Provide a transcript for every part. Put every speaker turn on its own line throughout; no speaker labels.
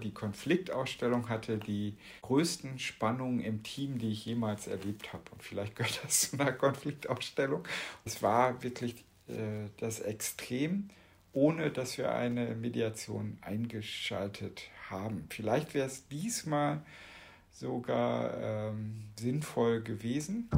Die Konfliktausstellung hatte die größten Spannungen im Team, die ich jemals erlebt habe. Und vielleicht gehört das zu einer Konfliktausstellung. Es war wirklich äh, das Extrem, ohne dass wir eine Mediation eingeschaltet haben. Vielleicht wäre es diesmal sogar ähm, sinnvoll gewesen.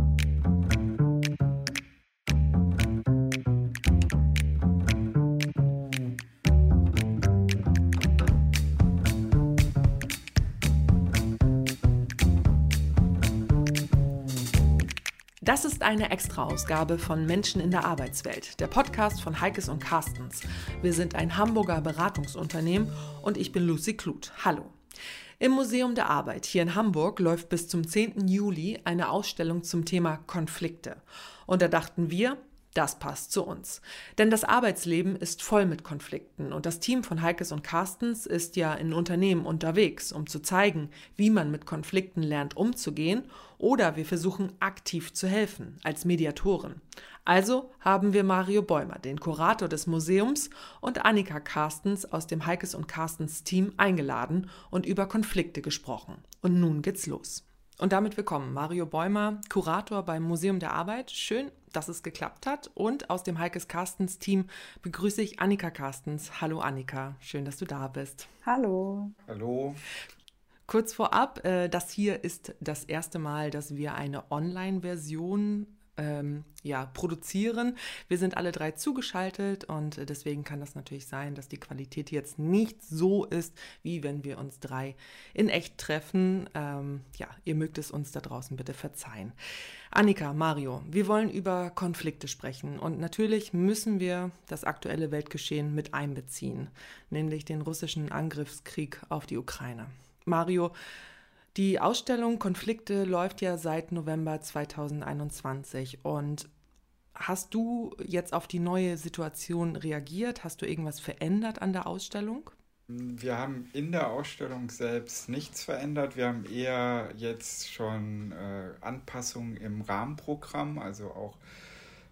Das ist eine Extra-Ausgabe von Menschen in der Arbeitswelt, der Podcast von Heikes und Carstens. Wir sind ein Hamburger Beratungsunternehmen und ich bin Lucy Kluth. Hallo. Im Museum der Arbeit hier in Hamburg läuft bis zum 10. Juli eine Ausstellung zum Thema Konflikte. Und da dachten wir, das passt zu uns. Denn das Arbeitsleben ist voll mit Konflikten und das Team von Heikes und Carstens ist ja in Unternehmen unterwegs, um zu zeigen, wie man mit Konflikten lernt umzugehen oder wir versuchen aktiv zu helfen als Mediatoren. Also haben wir Mario Bäumer, den Kurator des Museums, und Annika Carstens aus dem Heikes und Carstens Team eingeladen und über Konflikte gesprochen. Und nun geht's los. Und damit willkommen, Mario Bäumer, Kurator beim Museum der Arbeit. Schön, dass es geklappt hat. Und aus dem Heikes Carstens Team begrüße ich Annika Carstens. Hallo Annika, schön, dass du da bist.
Hallo.
Hallo.
Kurz vorab, äh, das hier ist das erste Mal, dass wir eine Online-Version ähm, ja, produzieren. Wir sind alle drei zugeschaltet und deswegen kann das natürlich sein, dass die Qualität jetzt nicht so ist, wie wenn wir uns drei in echt treffen. Ähm, ja, ihr mögt es uns da draußen bitte verzeihen. Annika, Mario, wir wollen über Konflikte sprechen und natürlich müssen wir das aktuelle Weltgeschehen mit einbeziehen, nämlich den russischen Angriffskrieg auf die Ukraine. Mario, die Ausstellung Konflikte läuft ja seit November 2021 und hast du jetzt auf die neue Situation reagiert? Hast du irgendwas verändert an der Ausstellung?
Wir haben in der Ausstellung selbst nichts verändert. Wir haben eher jetzt schon äh, Anpassungen im Rahmenprogramm, also auch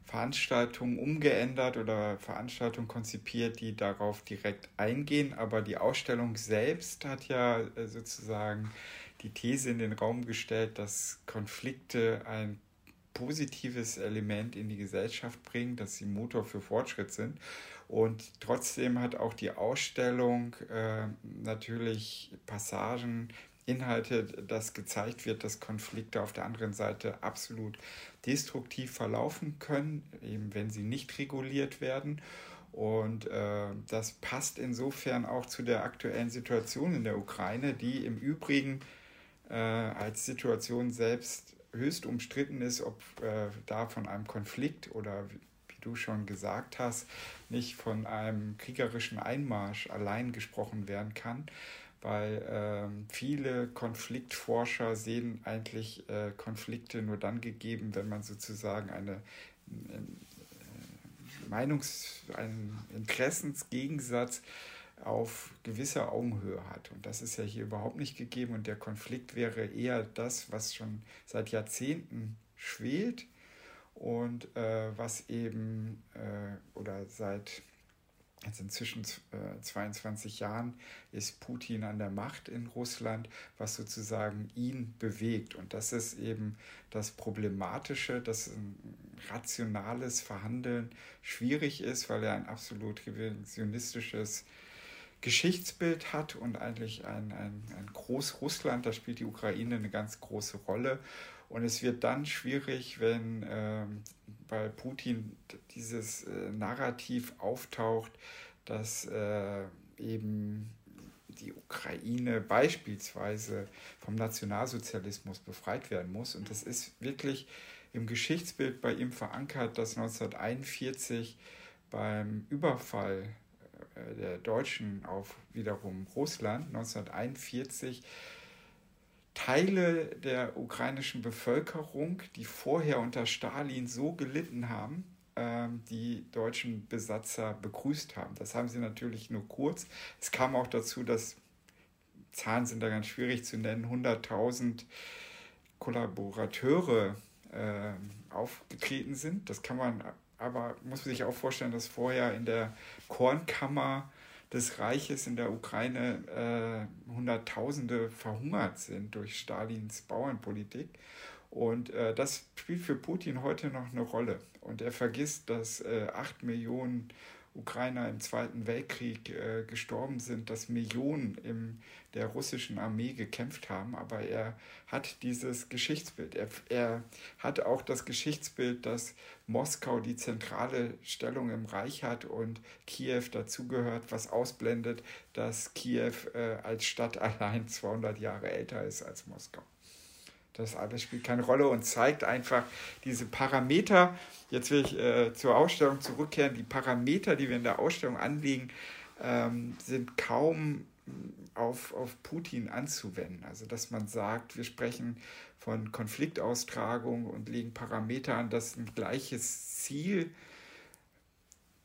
Veranstaltungen umgeändert oder Veranstaltungen konzipiert, die darauf direkt eingehen. Aber die Ausstellung selbst hat ja äh, sozusagen die These in den Raum gestellt, dass Konflikte ein positives Element in die Gesellschaft bringen, dass sie Motor für Fortschritt sind. Und trotzdem hat auch die Ausstellung äh, natürlich Passagen, Inhalte, dass gezeigt wird, dass Konflikte auf der anderen Seite absolut destruktiv verlaufen können, eben wenn sie nicht reguliert werden. Und äh, das passt insofern auch zu der aktuellen Situation in der Ukraine, die im Übrigen äh, als Situation selbst höchst umstritten ist, ob äh, da von einem Konflikt oder wie du schon gesagt hast, nicht von einem kriegerischen Einmarsch allein gesprochen werden kann, weil äh, viele Konfliktforscher sehen eigentlich äh, Konflikte nur dann gegeben, wenn man sozusagen eine, eine Meinungs-, einen Interessensgegensatz auf gewisser Augenhöhe hat. Und das ist ja hier überhaupt nicht gegeben. Und der Konflikt wäre eher das, was schon seit Jahrzehnten schwelt und äh, was eben äh, oder seit jetzt inzwischen äh, 22 Jahren ist Putin an der Macht in Russland, was sozusagen ihn bewegt. Und das ist eben das Problematische, dass ein rationales Verhandeln schwierig ist, weil er ein absolut revisionistisches Geschichtsbild hat und eigentlich ein, ein, ein Großrussland, da spielt die Ukraine eine ganz große Rolle. Und es wird dann schwierig, wenn äh, bei Putin dieses äh, Narrativ auftaucht, dass äh, eben die Ukraine beispielsweise vom Nationalsozialismus befreit werden muss. Und das ist wirklich im Geschichtsbild bei ihm verankert, dass 1941 beim Überfall äh, der Deutschen auf wiederum Russland 1941 Teile der ukrainischen Bevölkerung, die vorher unter Stalin so gelitten haben, ähm, die deutschen Besatzer begrüßt haben. Das haben sie natürlich nur kurz. Es kam auch dazu, dass Zahlen sind da ganz schwierig zu nennen, 100.000 Kollaborateure äh, aufgetreten sind. Das kann man aber muss man sich auch vorstellen, dass vorher in der Kornkammer des Reiches in der Ukraine äh, Hunderttausende verhungert sind durch Stalins Bauernpolitik. Und äh, das spielt für Putin heute noch eine Rolle. Und er vergisst, dass äh, acht Millionen Ukrainer im Zweiten Weltkrieg äh, gestorben sind, dass Millionen in der russischen Armee gekämpft haben, aber er hat dieses Geschichtsbild. Er, er hat auch das Geschichtsbild, dass Moskau die zentrale Stellung im Reich hat und Kiew dazugehört, was ausblendet, dass Kiew äh, als Stadt allein 200 Jahre älter ist als Moskau. Das alles spielt keine Rolle und zeigt einfach diese Parameter. Jetzt will ich äh, zur Ausstellung zurückkehren. Die Parameter, die wir in der Ausstellung anlegen, ähm, sind kaum auf, auf Putin anzuwenden. Also dass man sagt, wir sprechen von Konfliktaustragung und legen Parameter an, dass ein gleiches Ziel,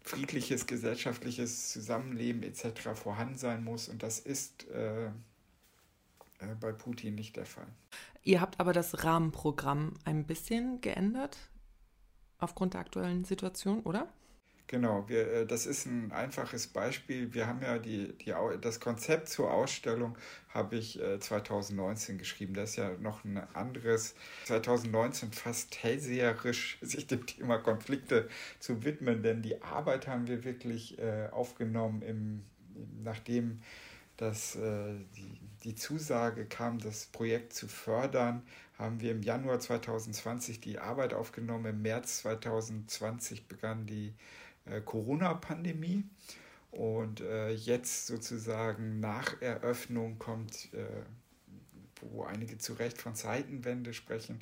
friedliches gesellschaftliches Zusammenleben etc. vorhanden sein muss. Und das ist äh, bei Putin nicht der Fall.
Ihr habt aber das Rahmenprogramm ein bisschen geändert aufgrund der aktuellen Situation, oder?
Genau, wir, äh, das ist ein einfaches Beispiel. Wir haben ja die, die, das Konzept zur Ausstellung habe ich 2019 äh, geschrieben. Das ist ja noch ein anderes, 2019 fast hellseherisch, sich dem Thema Konflikte zu widmen, denn die Arbeit haben wir wirklich aufgenommen, im, nachdem das, die, die Zusage kam, das Projekt zu fördern, haben wir im Januar 2020 die Arbeit aufgenommen. Im März 2020 begann die äh, Corona-Pandemie. Und äh, jetzt sozusagen nach Eröffnung kommt, äh, wo einige zu Recht von Zeitenwende sprechen,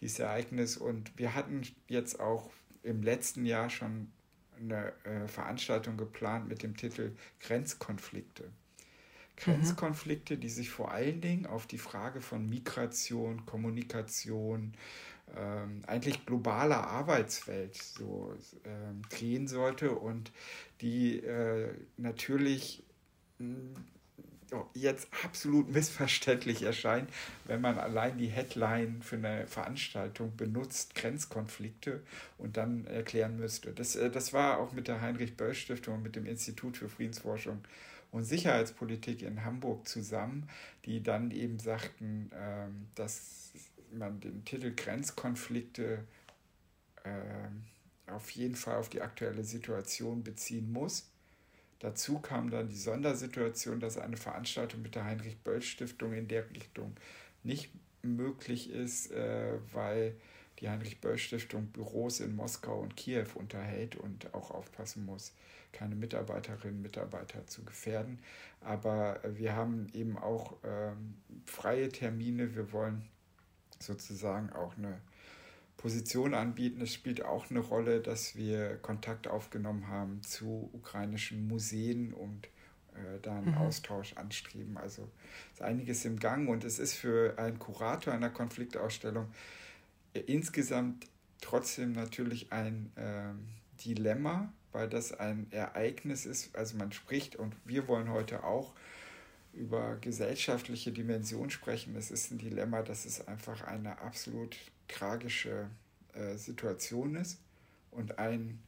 dieses Ereignis. Und wir hatten jetzt auch im letzten Jahr schon eine äh, Veranstaltung geplant mit dem Titel Grenzkonflikte. Grenzkonflikte, die sich vor allen Dingen auf die Frage von Migration, Kommunikation, ähm, eigentlich globaler Arbeitswelt so ähm, drehen sollte und die äh, natürlich mh, hm, jetzt absolut missverständlich erscheint, wenn man allein die Headline für eine Veranstaltung benutzt, Grenzkonflikte, und dann erklären müsste. Das, äh, das war auch mit der Heinrich-Böll-Stiftung und mit dem Institut für Friedensforschung und Sicherheitspolitik in Hamburg zusammen, die dann eben sagten, ähm, dass man den Titel Grenzkonflikte äh, auf jeden Fall auf die aktuelle Situation beziehen muss. Dazu kam dann die Sondersituation, dass eine Veranstaltung mit der Heinrich-Böll-Stiftung in der Richtung nicht möglich ist, äh, weil die Heinrich-Böll-Stiftung Büros in Moskau und Kiew unterhält und auch aufpassen muss, keine Mitarbeiterinnen und Mitarbeiter zu gefährden. Aber wir haben eben auch ähm, freie Termine. Wir wollen sozusagen auch eine Position anbieten. Es spielt auch eine Rolle, dass wir Kontakt aufgenommen haben zu ukrainischen Museen und äh, da einen mhm. Austausch anstreben. Also ist einiges im Gang und es ist für einen Kurator einer Konfliktausstellung äh, insgesamt trotzdem natürlich ein äh, Dilemma, weil das ein Ereignis ist. Also man spricht und wir wollen heute auch über gesellschaftliche Dimension sprechen. Es ist ein Dilemma, dass es einfach eine absolut tragische äh, Situation ist und ein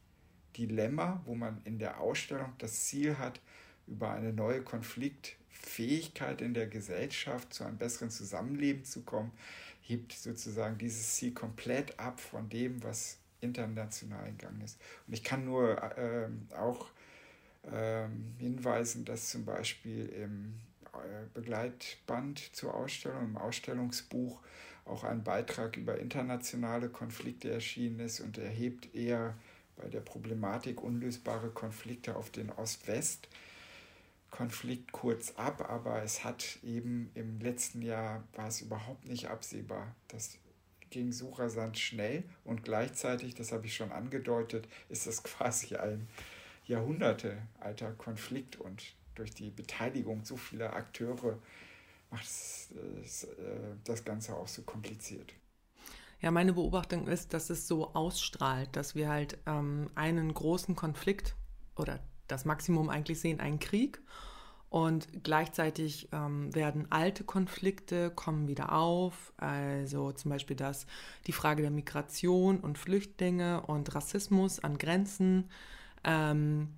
Dilemma, wo man in der Ausstellung das Ziel hat, über eine neue Konfliktfähigkeit in der Gesellschaft zu einem besseren Zusammenleben zu kommen, hebt sozusagen dieses Ziel komplett ab von dem, was international gegangen ist. Und ich kann nur ähm, auch ähm, hinweisen, dass zum Beispiel im äh, Begleitband zur Ausstellung, im Ausstellungsbuch, auch ein Beitrag über internationale Konflikte erschienen ist und erhebt eher bei der Problematik unlösbare Konflikte auf den Ost-West. Konflikt kurz ab, aber es hat eben im letzten Jahr war es überhaupt nicht absehbar, dass ging so rasant schnell und gleichzeitig, das habe ich schon angedeutet, ist das quasi ein jahrhundertealter Konflikt und durch die Beteiligung so vieler Akteure macht es, es, äh, das Ganze auch so kompliziert.
Ja, meine Beobachtung ist, dass es so ausstrahlt, dass wir halt ähm, einen großen Konflikt oder das Maximum eigentlich sehen, einen Krieg und gleichzeitig ähm, werden alte Konflikte kommen wieder auf, also zum Beispiel das, die Frage der Migration und Flüchtlinge und Rassismus an Grenzen. Ähm,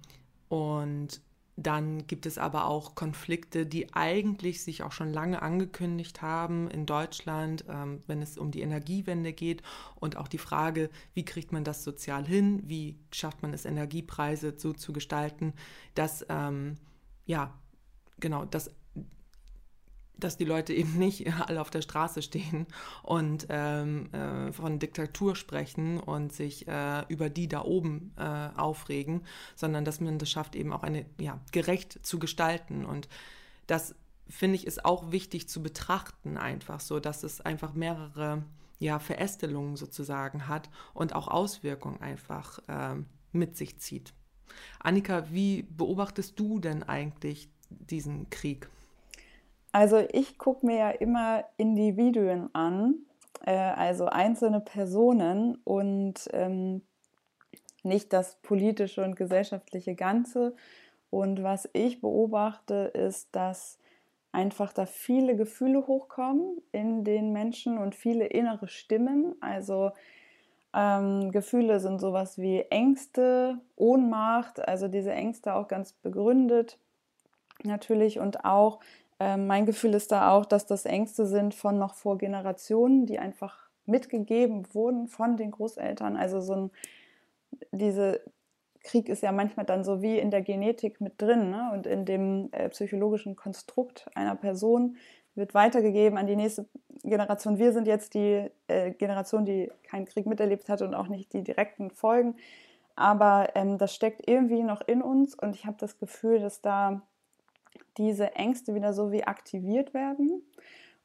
und Dann gibt es aber auch Konflikte, die eigentlich sich auch schon lange angekündigt haben in Deutschland, ähm, wenn es um die Energiewende geht und auch die Frage, wie kriegt man das sozial hin, wie schafft man es, Energiepreise so zu gestalten, dass ähm, ja genau, dass dass die Leute eben nicht alle auf der Straße stehen und ähm, äh, von Diktatur sprechen und sich äh, über die da oben äh, aufregen, sondern dass man das schafft, eben auch eine, ja, gerecht zu gestalten. Und das, finde ich, ist auch wichtig zu betrachten, einfach so, dass es einfach mehrere ja, Verästelungen sozusagen hat und auch Auswirkungen einfach ähm, mit sich zieht. Annika, wie beobachtest du denn eigentlich diesen Krieg?
Also ich gucke mir ja immer Individuen an, äh, also einzelne Personen und ähm, nicht das politische und gesellschaftliche Ganze. Und was ich beobachte, ist, dass einfach da viele Gefühle hochkommen in den Menschen und viele innere Stimmen. Also ähm, Gefühle sind sowas wie Ängste, Ohnmacht, also diese Ängste auch ganz begründet natürlich und auch ähm, mein Gefühl ist da auch, dass das Ängste sind von noch vor Generationen, die einfach mitgegeben wurden von den Großeltern. Also so ein, diese Krieg ist ja manchmal dann so wie in der Genetik mit drin ne? und in dem äh, psychologischen Konstrukt einer Person wird weitergegeben an die nächste Generation. Wir sind jetzt die äh, Generation, die keinen Krieg miterlebt hat und auch nicht die direkten Folgen. Aber ähm, das steckt irgendwie noch in uns und ich habe das Gefühl, dass da diese Ängste wieder so wie aktiviert werden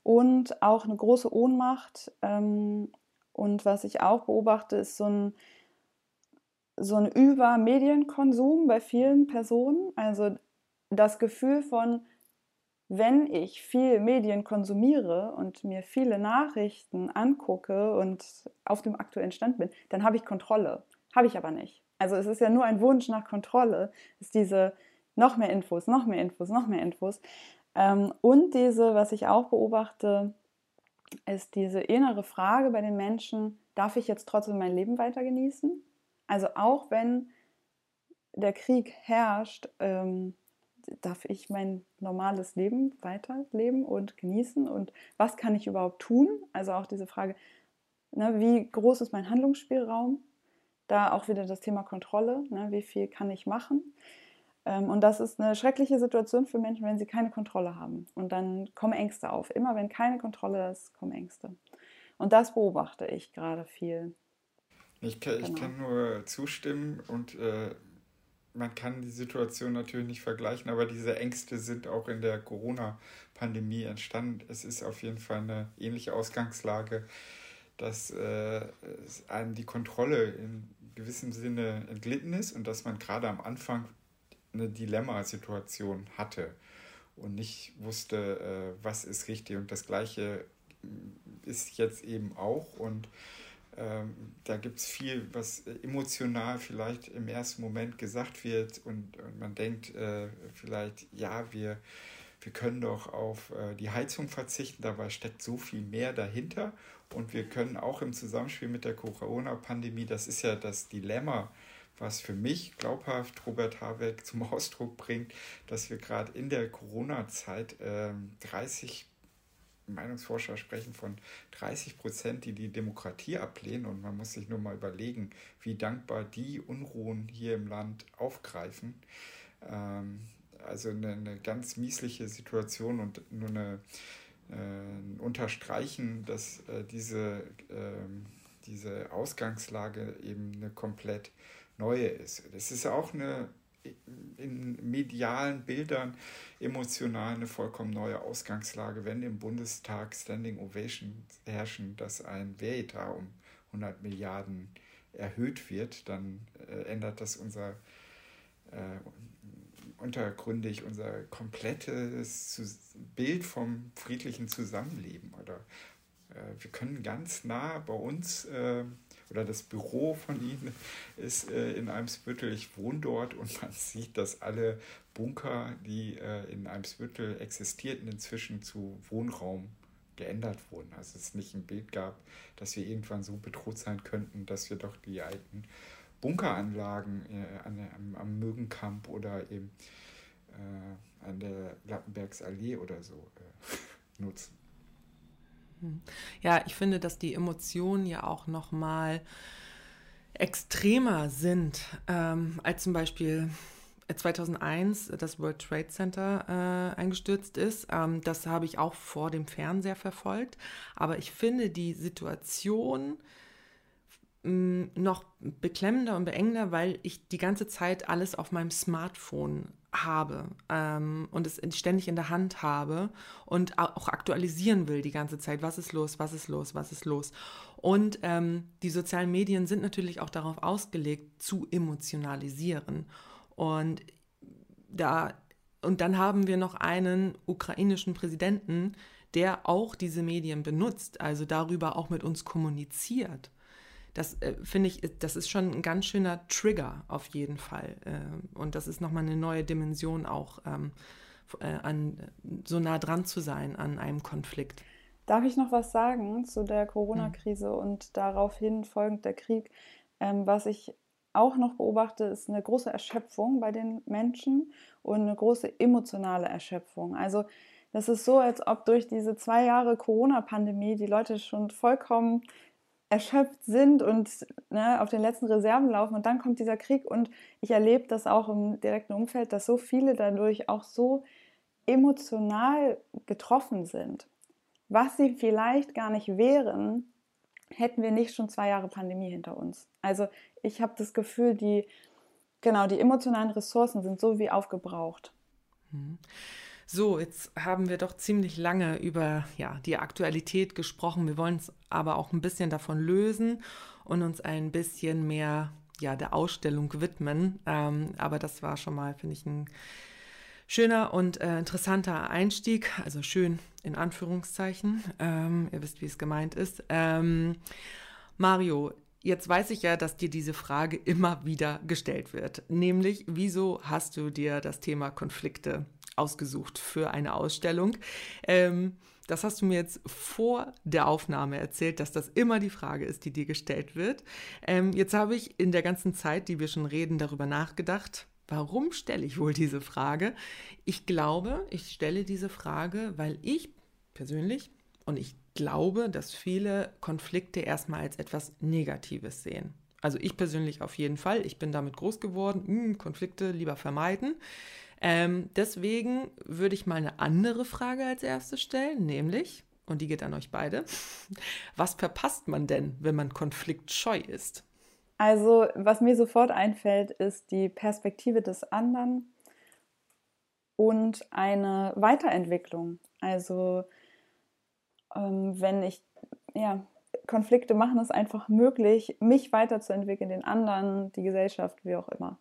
und auch eine große Ohnmacht. Ähm, und was ich auch beobachte, ist so ein, so ein Übermedienkonsum bei vielen Personen. Also das Gefühl von, wenn ich viel Medien konsumiere und mir viele Nachrichten angucke und auf dem aktuellen Stand bin, dann habe ich Kontrolle. Habe ich aber nicht. Also es ist ja nur ein Wunsch nach Kontrolle, ist diese noch mehr Infos, noch mehr Infos, noch mehr Infos. Ähm, und diese, was ich auch beobachte, ist diese innere Frage bei den Menschen, darf ich jetzt trotzdem mein Leben weiter genießen? Also auch wenn der Krieg herrscht, ähm, darf ich mein normales Leben weiterleben und genießen? Und was kann ich überhaupt tun? Also auch diese Frage, ne, wie groß ist mein Handlungsspielraum? Da auch wieder das Thema Kontrolle, ne, wie viel kann ich machen? Ähm, und das ist eine schreckliche Situation für Menschen, wenn sie keine Kontrolle haben. Und dann kommen Ängste auf. Immer wenn keine Kontrolle ist, kommen Ängste. Und das beobachte ich gerade viel.
Ich kann, genau. ich kann nur zustimmen und äh, man kann die Situation natürlich nicht vergleichen, aber diese Ängste sind auch in der Corona-Pandemie entstanden. Es ist auf jeden Fall eine ähnliche Ausgangslage, dass äh, einem die Kontrolle in gewissem Sinne entglitten ist und dass man gerade am Anfang eine Dilemmasituation hatte und nicht wusste, äh, was ist richtig. Und das Gleiche ist jetzt eben auch. Und ähm, da gibt es viel, was emotional vielleicht im ersten Moment gesagt wird und, und man denkt äh, vielleicht, ja, wir, wir können doch auf äh, die Heizung verzichten, dabei steckt so viel mehr dahinter. Und wir können auch im Zusammenspiel mit der Corona-Pandemie, das ist ja das Dilemma, was für mich glaubhaft Robert Habeck zum Ausdruck bringt, dass wir gerade in der Corona-Zeit äh, 30 Meinungsforscher sprechen von 30 Prozent, die die Demokratie ablehnen. Und man muss sich nur mal überlegen, wie dankbar die Unruhen hier im Land aufgreifen. Ähm, also eine, eine, ganz miesliche Situation und nur eine, äh, Unterstreichen, dass äh, diese, äh, diese Ausgangslage eben eine komplett neue ist. Das ist auch eine in medialen Bildern emotional eine vollkommen neue Ausgangslage, wenn im Bundestag Standing Ovations herrschen, dass ein Wehretat um 100 Milliarden erhöht wird, dann äh, ändert das unser äh, untergründig unser komplettes Bild vom friedlichen Zusammenleben. Oder äh, wir können ganz nah bei uns äh, oder das Büro von ihnen ist äh, in Eimsbüttel. Ich wohne dort und man sieht, dass alle Bunker, die äh, in Eimsbüttel existierten, inzwischen zu Wohnraum geändert wurden. Also es nicht ein Bild gab, dass wir irgendwann so bedroht sein könnten, dass wir doch die alten Bunkeranlagen äh, am, am Mögenkamp oder eben äh, an der Lappenbergsallee oder so äh, nutzen.
Hm. Ja, ich finde, dass die Emotionen ja auch noch mal extremer sind ähm, als zum Beispiel 2001 das World Trade Center äh, eingestürzt ist. Ähm, das habe ich auch vor dem Fernseher verfolgt. Aber ich finde die Situation noch beklemmender und beengender, weil ich die ganze Zeit alles auf meinem Smartphone habe ähm, und es ständig in der Hand habe und auch aktualisieren will die ganze Zeit. Was ist los? Was ist los? Was ist los? Und ähm, die sozialen Medien sind natürlich auch darauf ausgelegt, zu emotionalisieren. Und da, und dann haben wir noch einen ukrainischen Präsidenten, der auch diese Medien benutzt, also darüber auch mit uns kommuniziert. Das äh, finde ich, das ist schon ein ganz schöner Trigger auf jeden Fall. Äh, und das ist nochmal eine neue Dimension auch, ähm, äh, an, so nah dran zu sein an einem Konflikt.
Darf ich noch was sagen zu der Corona-Krise mhm. und daraufhin folgend der Krieg? Ähm, was ich auch noch beobachte, ist eine große Erschöpfung bei den Menschen und eine große emotionale Erschöpfung. Also das ist so, als ob durch diese zwei Jahre Corona-Pandemie die Leute schon vollkommen erschöpft sind und ne, auf den letzten Reserven laufen und dann kommt dieser Krieg und ich erlebe das auch im direkten Umfeld, dass so viele dadurch auch so emotional getroffen sind, was sie vielleicht gar nicht wären, hätten wir nicht schon zwei Jahre Pandemie hinter uns. Also ich habe das Gefühl, die, genau, die emotionalen Ressourcen sind so wie aufgebraucht.
Mhm. So, jetzt haben wir doch ziemlich lange über ja, die Aktualität gesprochen. Wir wollen es aber auch ein bisschen davon lösen und uns ein bisschen mehr ja, der Ausstellung widmen. Ähm, aber das war schon mal, finde ich, ein schöner und äh, interessanter Einstieg. Also schön in Anführungszeichen. Ähm, ihr wisst, wie es gemeint ist. Ähm, Mario, Jetzt weiß ich ja, dass dir diese Frage immer wieder gestellt wird, nämlich wieso hast du dir das Thema Konflikte ausgesucht für eine Ausstellung? Ähm, das hast du mir jetzt vor der Aufnahme erzählt, dass das immer die Frage ist, die dir gestellt wird. Ähm, jetzt habe ich in der ganzen Zeit, die wir schon reden, darüber nachgedacht. Warum stelle ich wohl diese Frage? Ich glaube, ich stelle diese Frage, weil ich persönlich und ich glaube, dass viele Konflikte erstmal als etwas Negatives sehen. Also ich persönlich auf jeden Fall. Ich bin damit groß geworden. Hm, Konflikte lieber vermeiden. Ähm, deswegen würde ich mal eine andere Frage als erstes stellen, nämlich, und die geht an euch beide, was verpasst man denn, wenn man konfliktscheu ist?
Also, was mir sofort einfällt, ist die Perspektive des anderen und eine Weiterentwicklung. Also, ähm, wenn ich, ja, Konflikte machen es einfach möglich, mich weiterzuentwickeln, den anderen, die Gesellschaft, wie auch immer.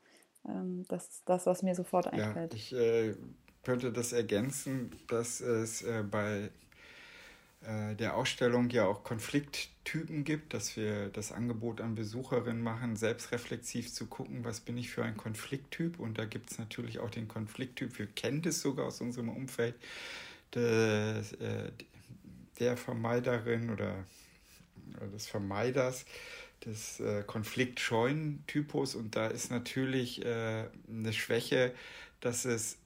Ähm, das ist das, was mir sofort einfällt.
Ja, ich äh, könnte das ergänzen, dass es äh, bei äh, der Ausstellung ja auch Konflikttypen gibt, dass wir das Angebot an Besucherinnen machen, selbstreflexiv zu gucken, was bin ich für ein Konflikttyp. Und da gibt es natürlich auch den Konflikttyp, wir kennen das sogar aus unserem Umfeld, des, äh, der Vermeiderin oder, des Vermeiders des äh, konfliktscheuen Typus und da ist natürlich äh, eine Schwäche, dass es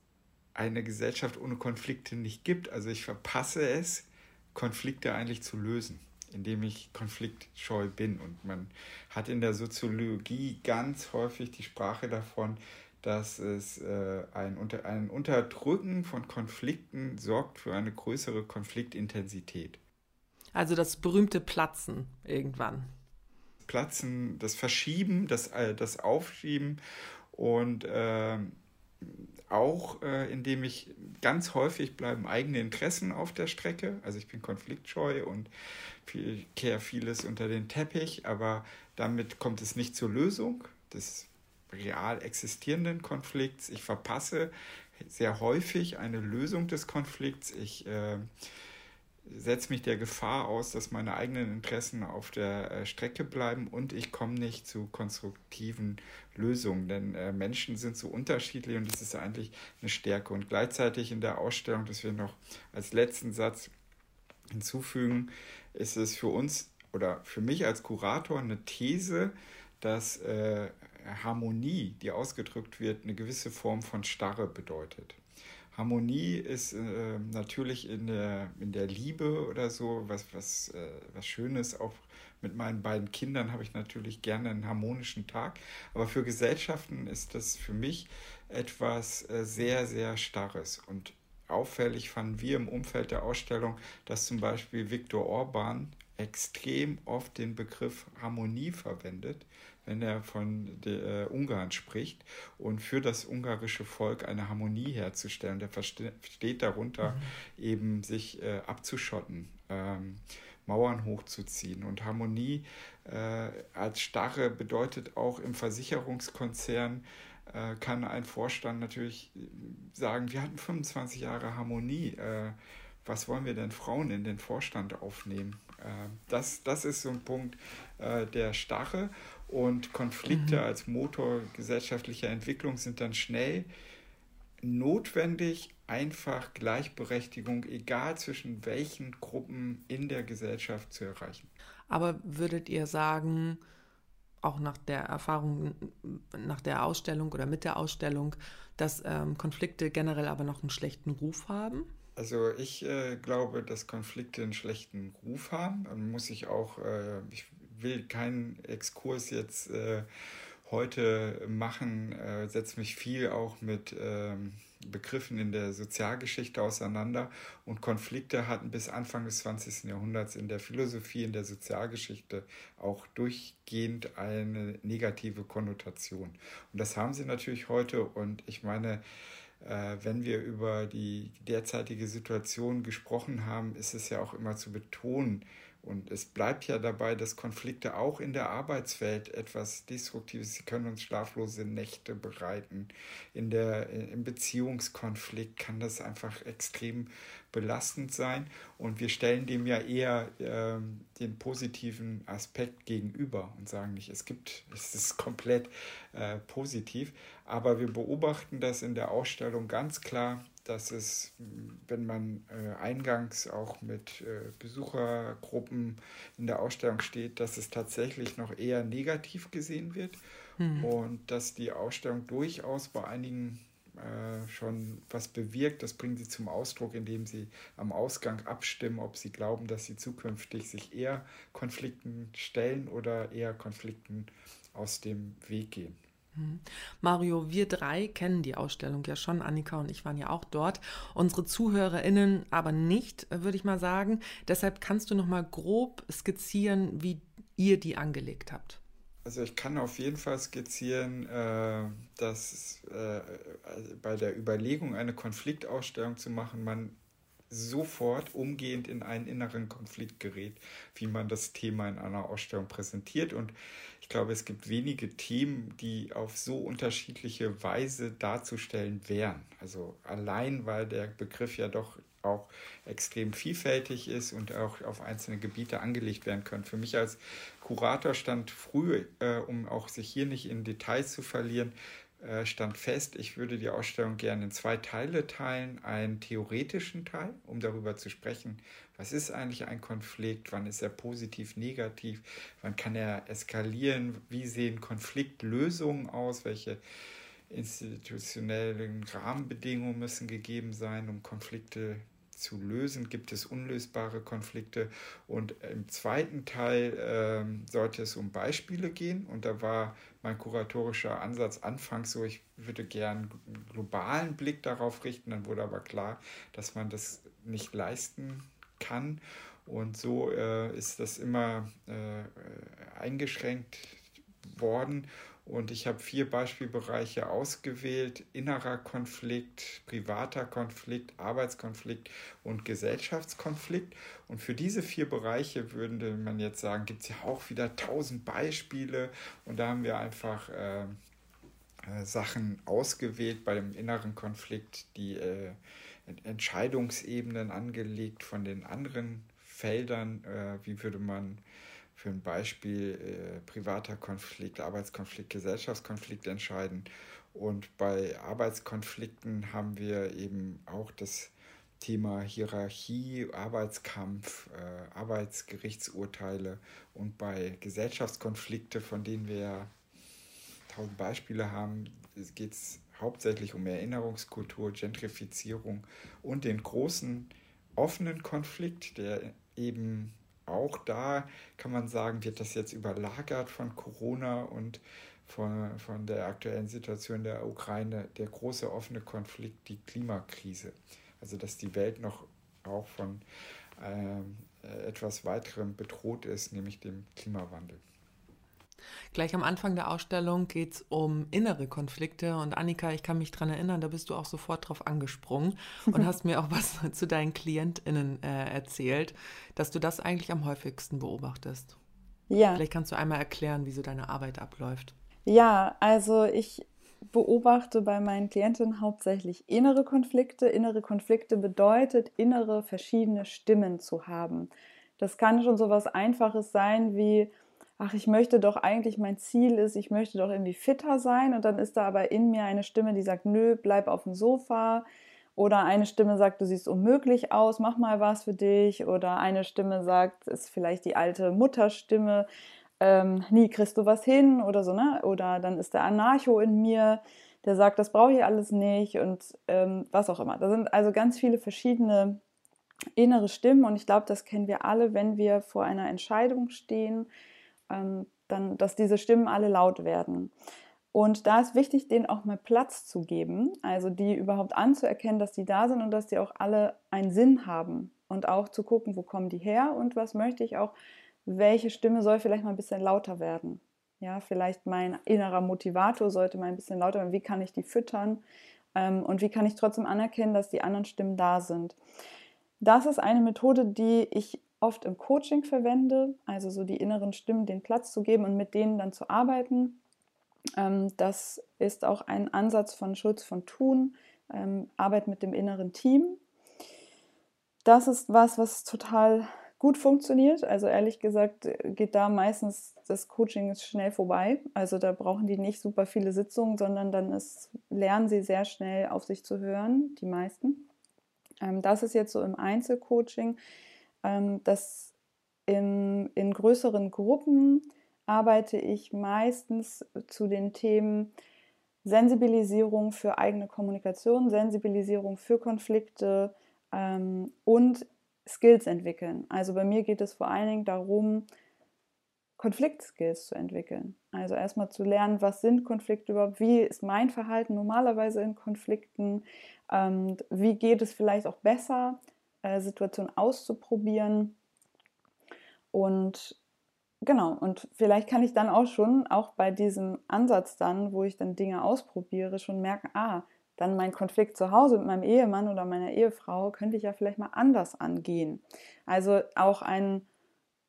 eine Gesellschaft ohne Konflikte nicht gibt. Also ich verpasse es, Konflikte eigentlich zu lösen, indem ich konfliktscheu bin. Und man hat in der Soziologie ganz häufig die Sprache davon, dass es äh, ein, unter, ein Unterdrücken von Konflikten sorgt für eine größere Konfliktintensität.
Also das berühmte Platzen irgendwann.
Platzen, das Verschieben, das, äh, das Aufschieben und äh, auch äh, indem ich ganz häufig bleiben eigene Interessen auf der Strecke. Also ich bin konfliktscheu und viel, kehre vieles unter den Teppich, aber damit kommt es nicht zur Lösung des real existierenden Konflikts. Ich verpasse sehr häufig eine Lösung des Konflikts. Ich äh, setze mich der Gefahr aus, dass meine eigenen Interessen auf der äh, Strecke bleiben und ich komme nicht zu konstruktiven Lösungen, denn äh, Menschen sind so unterschiedlich und das ist eigentlich eine Stärke. Und gleichzeitig in der Ausstellung, das wir noch als letzten Satz hinzufügen, ist es für uns oder für mich als Kurator eine These, dass äh, Harmonie, die ausgedrückt wird, eine gewisse Form von Starre bedeutet. Harmonie ist äh, natürlich in der, in der Liebe oder so was, was, äh, was Schönes. Auch mit meinen beiden Kindern habe ich natürlich gerne einen harmonischen Tag. Aber für Gesellschaften ist das für mich etwas äh, sehr, sehr Starres. Und auffällig fanden wir im Umfeld der Ausstellung, dass zum Beispiel Viktor Orban extrem oft den Begriff Harmonie verwendet, wenn er von der, äh, Ungarn spricht und für das ungarische Volk eine Harmonie herzustellen. Der versteht darunter mhm. eben sich äh, abzuschotten, ähm, Mauern hochzuziehen. Und Harmonie äh, als Starre bedeutet auch im Versicherungskonzern, äh, kann ein Vorstand natürlich sagen, wir hatten 25 Jahre Harmonie. Äh, was wollen wir denn Frauen in den Vorstand aufnehmen? Äh, das, das ist so ein Punkt äh, der Starre und Konflikte mhm. als Motor gesellschaftlicher Entwicklung sind dann schnell notwendig, einfach Gleichberechtigung, egal zwischen welchen Gruppen in der Gesellschaft zu erreichen.
Aber würdet ihr sagen, auch nach der Erfahrung, nach der Ausstellung oder mit der Ausstellung, dass ähm, Konflikte generell aber noch einen schlechten Ruf haben?
Also ich äh, glaube, dass Konflikte einen schlechten Ruf haben. Man muss sich auch, äh, ich will keinen Exkurs jetzt äh, heute machen, äh, setze mich viel auch mit ähm, Begriffen in der Sozialgeschichte auseinander und Konflikte hatten bis Anfang des 20. Jahrhunderts in der Philosophie, in der Sozialgeschichte auch durchgehend eine negative Konnotation. Und das haben sie natürlich heute und ich meine, äh, wenn wir über die derzeitige Situation gesprochen haben, ist es ja auch immer zu betonen, und es bleibt ja dabei, dass Konflikte auch in der Arbeitswelt etwas Destruktives, sie können uns schlaflose Nächte bereiten. In der, Im Beziehungskonflikt kann das einfach extrem belastend sein. Und wir stellen dem ja eher äh, den positiven Aspekt gegenüber und sagen nicht, es gibt, es ist komplett äh, positiv. Aber wir beobachten das in der Ausstellung ganz klar, dass es, wenn man äh, eingangs auch mit äh, Besuchergruppen in der Ausstellung steht, dass es tatsächlich noch eher negativ gesehen wird mhm. und dass die Ausstellung durchaus bei einigen äh, schon was bewirkt. Das bringen sie zum Ausdruck, indem sie am Ausgang abstimmen, ob sie glauben, dass sie zukünftig sich eher Konflikten stellen oder eher Konflikten aus dem Weg gehen.
Mhm. Mario, wir drei kennen die Ausstellung ja schon. Annika und ich waren ja auch dort. Unsere ZuhörerInnen aber nicht, würde ich mal sagen. Deshalb kannst du noch mal grob skizzieren, wie ihr die angelegt habt.
Also ich kann auf jeden Fall skizzieren, äh, dass äh, bei der Überlegung, eine Konfliktausstellung zu machen, man sofort umgehend in einen inneren Konflikt gerät, wie man das Thema in einer Ausstellung präsentiert. Und ich glaube, es gibt wenige Themen, die auf so unterschiedliche Weise darzustellen wären. Also allein, weil der Begriff ja doch auch extrem vielfältig ist und auch auf einzelne Gebiete angelegt werden können. Für mich als Kurator stand früh, äh, um auch sich hier nicht in Details zu verlieren, stand fest, ich würde die Ausstellung gerne in zwei Teile teilen. Einen theoretischen Teil, um darüber zu sprechen, was ist eigentlich ein Konflikt, wann ist er positiv, negativ, wann kann er eskalieren, wie sehen Konfliktlösungen aus, welche institutionellen Rahmenbedingungen müssen gegeben sein, um Konflikte zu lösen, gibt es unlösbare Konflikte. Und im zweiten Teil ähm, sollte es um Beispiele gehen. Und da war mein kuratorischer Ansatz anfangs so, ich würde gern einen globalen Blick darauf richten. Dann wurde aber klar, dass man das nicht leisten kann. Und so äh, ist das immer äh, eingeschränkt worden. Und ich habe vier Beispielbereiche ausgewählt. Innerer Konflikt, privater Konflikt, Arbeitskonflikt und Gesellschaftskonflikt. Und für diese vier Bereiche würde man jetzt sagen, gibt es ja auch wieder tausend Beispiele. Und da haben wir einfach äh, äh, Sachen ausgewählt bei dem inneren Konflikt, die äh, Entscheidungsebenen angelegt von den anderen Feldern. Äh, wie würde man für ein Beispiel äh, privater Konflikt, Arbeitskonflikt, Gesellschaftskonflikt entscheiden. Und bei Arbeitskonflikten haben wir eben auch das Thema Hierarchie, Arbeitskampf, äh, Arbeitsgerichtsurteile und bei Gesellschaftskonflikte, von denen wir ja tausend Beispiele haben, geht es hauptsächlich um Erinnerungskultur, Gentrifizierung und den großen offenen Konflikt, der eben auch da, kann man sagen, wird das jetzt überlagert von Corona und von, von der aktuellen Situation der Ukraine, der große offene Konflikt, die Klimakrise. Also dass die Welt noch auch von ähm, etwas weiterem bedroht ist, nämlich dem Klimawandel.
Gleich am Anfang der Ausstellung geht es um innere Konflikte. Und Annika, ich kann mich daran erinnern, da bist du auch sofort drauf angesprungen und hast mir auch was zu deinen KlientInnen äh, erzählt, dass du das eigentlich am häufigsten beobachtest. Ja. Vielleicht kannst du einmal erklären, wie so deine Arbeit abläuft.
Ja, also ich beobachte bei meinen Klientinnen hauptsächlich innere Konflikte. Innere Konflikte bedeutet, innere verschiedene Stimmen zu haben. Das kann schon so was Einfaches sein wie, ach, ich möchte doch eigentlich, mein Ziel ist, ich möchte doch irgendwie fitter sein und dann ist da aber in mir eine Stimme, die sagt, nö, bleib auf dem Sofa. Oder eine Stimme sagt, du siehst unmöglich aus, mach mal was für dich. Oder eine Stimme sagt, ist vielleicht die alte Mutterstimme, ähm, nie kriegst du was hin oder so, ne? Oder dann ist der Anarcho in mir, der sagt, das brauche ich alles nicht und ähm, was auch immer. Da sind also ganz viele verschiedene innere Stimmen und ich glaube, das kennen wir alle, wenn wir vor einer Entscheidung stehen, dann, dass diese Stimmen alle laut werden. Und da ist wichtig, denen auch mal Platz zu geben, also die überhaupt anzuerkennen, dass die da sind und dass die auch alle einen Sinn haben und auch zu gucken, wo kommen die her und was möchte ich auch, welche Stimme soll vielleicht mal ein bisschen lauter werden. Ja, vielleicht mein innerer Motivator sollte mal ein bisschen lauter werden. Wie kann ich die füttern? Ähm, und wie kann ich trotzdem anerkennen, dass die anderen Stimmen da sind? Das ist eine Methode, die ich oft im Coaching verwende, also so die inneren Stimmen den Platz zu geben und mit denen dann zu arbeiten. Ähm, das ist auch ein Ansatz von Schulz von Thun, ähm, Arbeit mit dem inneren Team. Das ist was, was total gut funktioniert. Also ehrlich gesagt geht da meistens das Coaching schnell vorbei. Also da brauchen die nicht super viele Sitzungen, sondern dann ist, lernen sie sehr schnell auf sich zu hören, die meisten. Ähm, das ist jetzt so im Einzelcoaching dass in, in größeren Gruppen arbeite ich meistens zu den Themen Sensibilisierung für eigene Kommunikation, Sensibilisierung für Konflikte ähm, und Skills entwickeln. Also bei mir geht es vor allen Dingen darum, Konfliktskills zu entwickeln. Also erstmal zu lernen, was sind Konflikte überhaupt, wie ist mein Verhalten normalerweise in Konflikten, ähm, wie geht es vielleicht auch besser, äh, Situation auszuprobieren. Und genau, und vielleicht kann ich dann auch schon, auch bei diesem Ansatz dann, wo ich dann Dinge ausprobiere, schon merken, ah, dann mein Konflikt zu Hause mit meinem Ehemann oder meiner Ehefrau könnte ich ja vielleicht mal anders angehen. Also auch ein,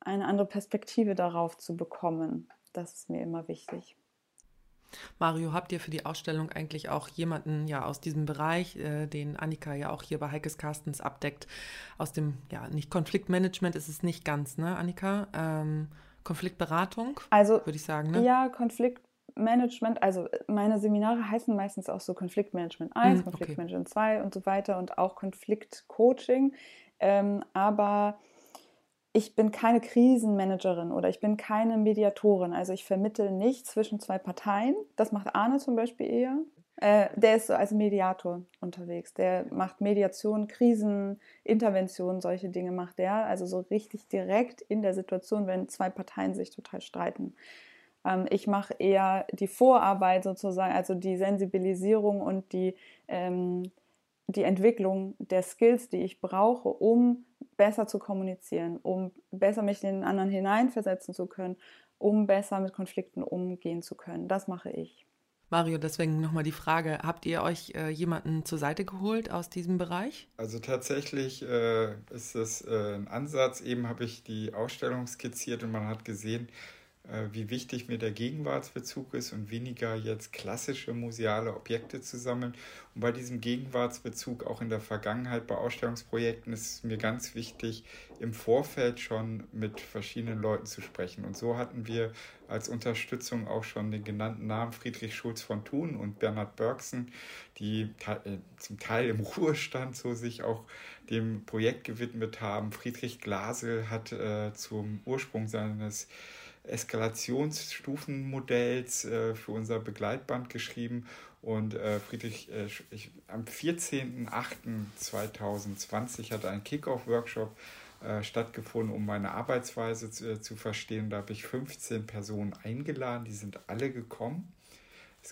eine andere Perspektive darauf zu bekommen, das ist mir immer wichtig.
Mario, habt ihr für die Ausstellung eigentlich auch jemanden ja aus diesem Bereich, äh, den Annika ja auch hier bei Heikes Carstens abdeckt, aus dem, ja, nicht Konfliktmanagement ist es nicht ganz, ne, Annika? Ähm, Konfliktberatung, also, würde ich sagen, ne?
Ja, Konfliktmanagement, also meine Seminare heißen meistens auch so Konfliktmanagement 1, hm, Konfliktmanagement okay. 2 und so weiter und auch Konfliktcoaching. Ähm, aber ich bin keine Krisenmanagerin oder ich bin keine Mediatorin. Also ich vermittle nicht zwischen zwei Parteien. Das macht Arne zum Beispiel eher. Äh, der ist so als Mediator unterwegs. Der macht Mediation, Krisen, Intervention, solche Dinge macht der. Also so richtig direkt in der Situation, wenn zwei Parteien sich total streiten. Ähm, ich mache eher die Vorarbeit sozusagen, also die Sensibilisierung und die, ähm, die Entwicklung der Skills, die ich brauche, um besser zu kommunizieren, um besser mich in den anderen hineinversetzen zu können, um besser mit Konflikten umgehen zu können. Das mache ich.
Mario, deswegen nochmal die Frage, habt ihr euch äh, jemanden zur Seite geholt aus diesem Bereich?
Also tatsächlich äh, ist es äh, ein Ansatz. Eben habe ich die Ausstellung skizziert und man hat gesehen, äh, wie wichtig mir der Gegenwartsbezug ist und weniger jetzt klassische museale Objekte zu sammeln. Und bei diesem Gegenwartsbezug auch in der Vergangenheit bei Ausstellungsprojekten ist es mir ganz wichtig, im Vorfeld schon mit verschiedenen Leuten zu sprechen. Und so hatten wir als Unterstützung auch schon den genannten Namen Friedrich Schulz von Thun und Bernhard Bergsen, die äh, zum Teil im Ruhestand so sich auch dem Projekt gewidmet haben. Friedrich Glasel hat äh, zum Ursprung seines Eskalationsstufenmodells äh, für unser Begleitband geschrieben. Und äh, Friedrich, äh, ich, am 14.08.2020 hat ein Kickoff-Workshop äh, stattgefunden, um meine Arbeitsweise zu, äh, zu verstehen. Da habe ich 15 Personen eingeladen, die sind alle gekommen.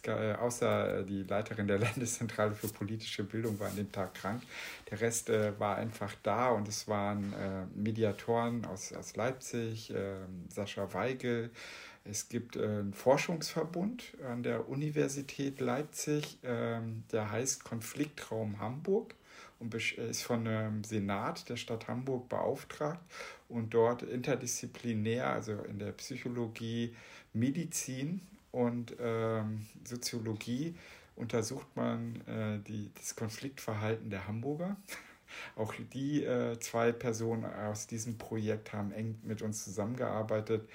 Gab, äh, außer die Leiterin der Landeszentrale für politische Bildung war an dem Tag krank. Der Rest äh, war einfach da und es waren äh, Mediatoren aus, aus Leipzig, ähm, Sascha Weigel. Es gibt äh, einen Forschungsverbund an der Universität Leipzig, ähm, der heißt Konfliktraum Hamburg und ist von dem Senat der Stadt Hamburg beauftragt und dort interdisziplinär, also in der Psychologie, Medizin und ähm, Soziologie untersucht man äh, die, das Konfliktverhalten der Hamburger. Auch die äh, zwei Personen aus diesem Projekt haben eng mit uns zusammengearbeitet.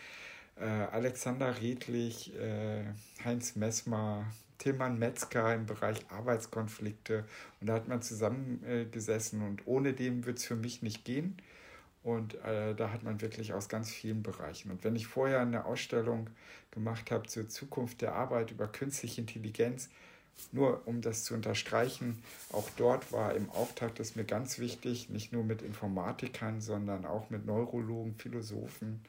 Äh, Alexander Redlich, äh, Heinz Messmer, Tilman Metzger im Bereich Arbeitskonflikte. Und da hat man zusammengesessen und ohne dem wird es für mich nicht gehen. Und äh, da hat man wirklich aus ganz vielen Bereichen. Und wenn ich vorher eine Ausstellung gemacht habe zur Zukunft der Arbeit über künstliche Intelligenz, nur um das zu unterstreichen, auch dort war im Auftakt es mir ganz wichtig, nicht nur mit Informatikern, sondern auch mit Neurologen, Philosophen,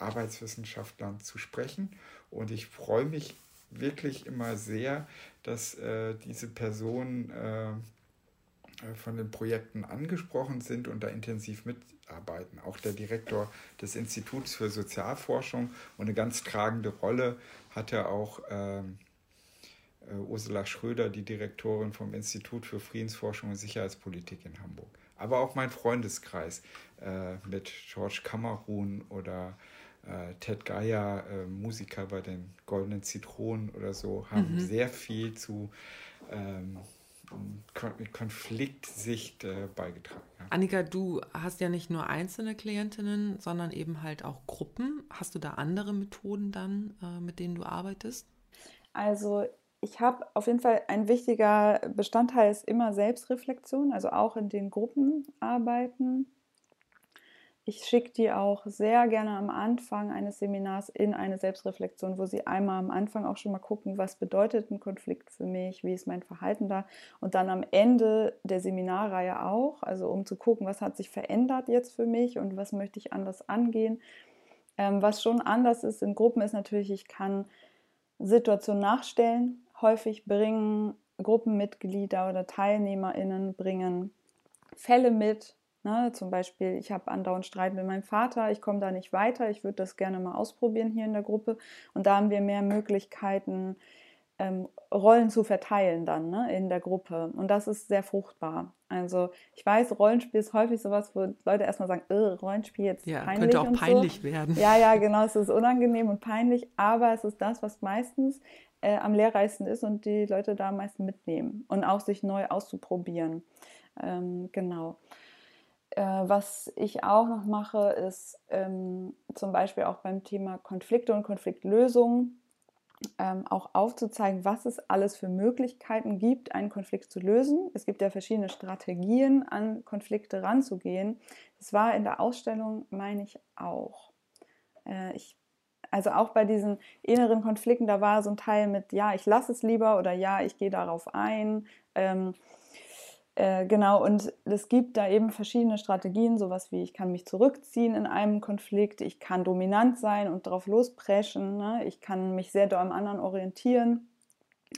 Arbeitswissenschaftlern zu sprechen. Und ich freue mich wirklich immer sehr, dass äh, diese Personen äh, von den Projekten angesprochen sind und da intensiv mitarbeiten. Auch der Direktor des Instituts für Sozialforschung und eine ganz tragende Rolle hatte auch ähm, äh, Ursula Schröder, die Direktorin vom Institut für Friedensforschung und Sicherheitspolitik in Hamburg. Aber auch mein Freundeskreis äh, mit George Kamerun oder äh, Ted Geier, äh, Musiker bei den Goldenen Zitronen oder so, haben mhm. sehr viel zu ähm, Konfliktsicht äh, beigetragen. Ja.
Annika, du hast ja nicht nur einzelne Klientinnen, sondern eben halt auch Gruppen. Hast du da andere Methoden dann, äh, mit denen du arbeitest?
Also ich habe auf jeden Fall ein wichtiger Bestandteil ist immer Selbstreflexion, also auch in den Gruppen arbeiten ich schicke die auch sehr gerne am Anfang eines Seminars in eine Selbstreflexion, wo sie einmal am Anfang auch schon mal gucken, was bedeutet ein Konflikt für mich, wie ist mein Verhalten da und dann am Ende der Seminarreihe auch, also um zu gucken, was hat sich verändert jetzt für mich und was möchte ich anders angehen. Ähm, was schon anders ist in Gruppen ist natürlich, ich kann Situationen nachstellen. Häufig bringen Gruppenmitglieder oder TeilnehmerInnen bringen Fälle mit, Ne, zum Beispiel, ich habe andauernd Streit mit meinem Vater, ich komme da nicht weiter, ich würde das gerne mal ausprobieren hier in der Gruppe. Und da haben wir mehr Möglichkeiten, ähm, Rollen zu verteilen dann ne, in der Gruppe. Und das ist sehr fruchtbar. Also ich weiß, Rollenspiel ist häufig sowas, wo Leute erstmal sagen, Rollenspiel jetzt
ja, peinlich. Könnte auch peinlich
so.
werden.
Ja, ja, genau, es ist unangenehm und peinlich, aber es ist das, was meistens äh, am lehrreichsten ist und die Leute da am meisten mitnehmen und auch sich neu auszuprobieren. Ähm, genau. Äh, was ich auch noch mache, ist ähm, zum Beispiel auch beim Thema Konflikte und Konfliktlösung ähm, auch aufzuzeigen, was es alles für Möglichkeiten gibt, einen Konflikt zu lösen. Es gibt ja verschiedene Strategien, an Konflikte ranzugehen. Das war in der Ausstellung, meine ich, auch. Äh, ich, also auch bei diesen inneren Konflikten, da war so ein Teil mit, ja, ich lasse es lieber oder ja, ich gehe darauf ein. Ähm, äh, genau, und es gibt da eben verschiedene Strategien, sowas wie ich kann mich zurückziehen in einem Konflikt, ich kann dominant sein und darauf lospreschen, ne? ich kann mich sehr doll am anderen orientieren.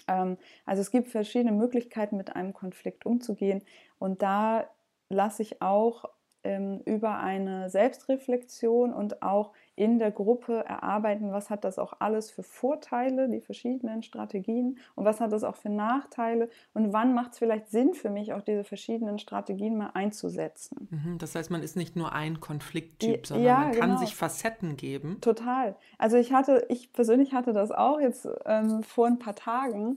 Ähm, also es gibt verschiedene Möglichkeiten, mit einem Konflikt umzugehen und da lasse ich auch ähm, über eine Selbstreflexion und auch in der Gruppe erarbeiten, was hat das auch alles für Vorteile, die verschiedenen Strategien und was hat das auch für Nachteile und wann macht es vielleicht Sinn für mich, auch diese verschiedenen Strategien mal einzusetzen.
Mhm, das heißt, man ist nicht nur ein Konflikttyp, sondern ja, man kann genau. sich Facetten geben.
Total. Also ich hatte, ich persönlich hatte das auch jetzt ähm, vor ein paar Tagen,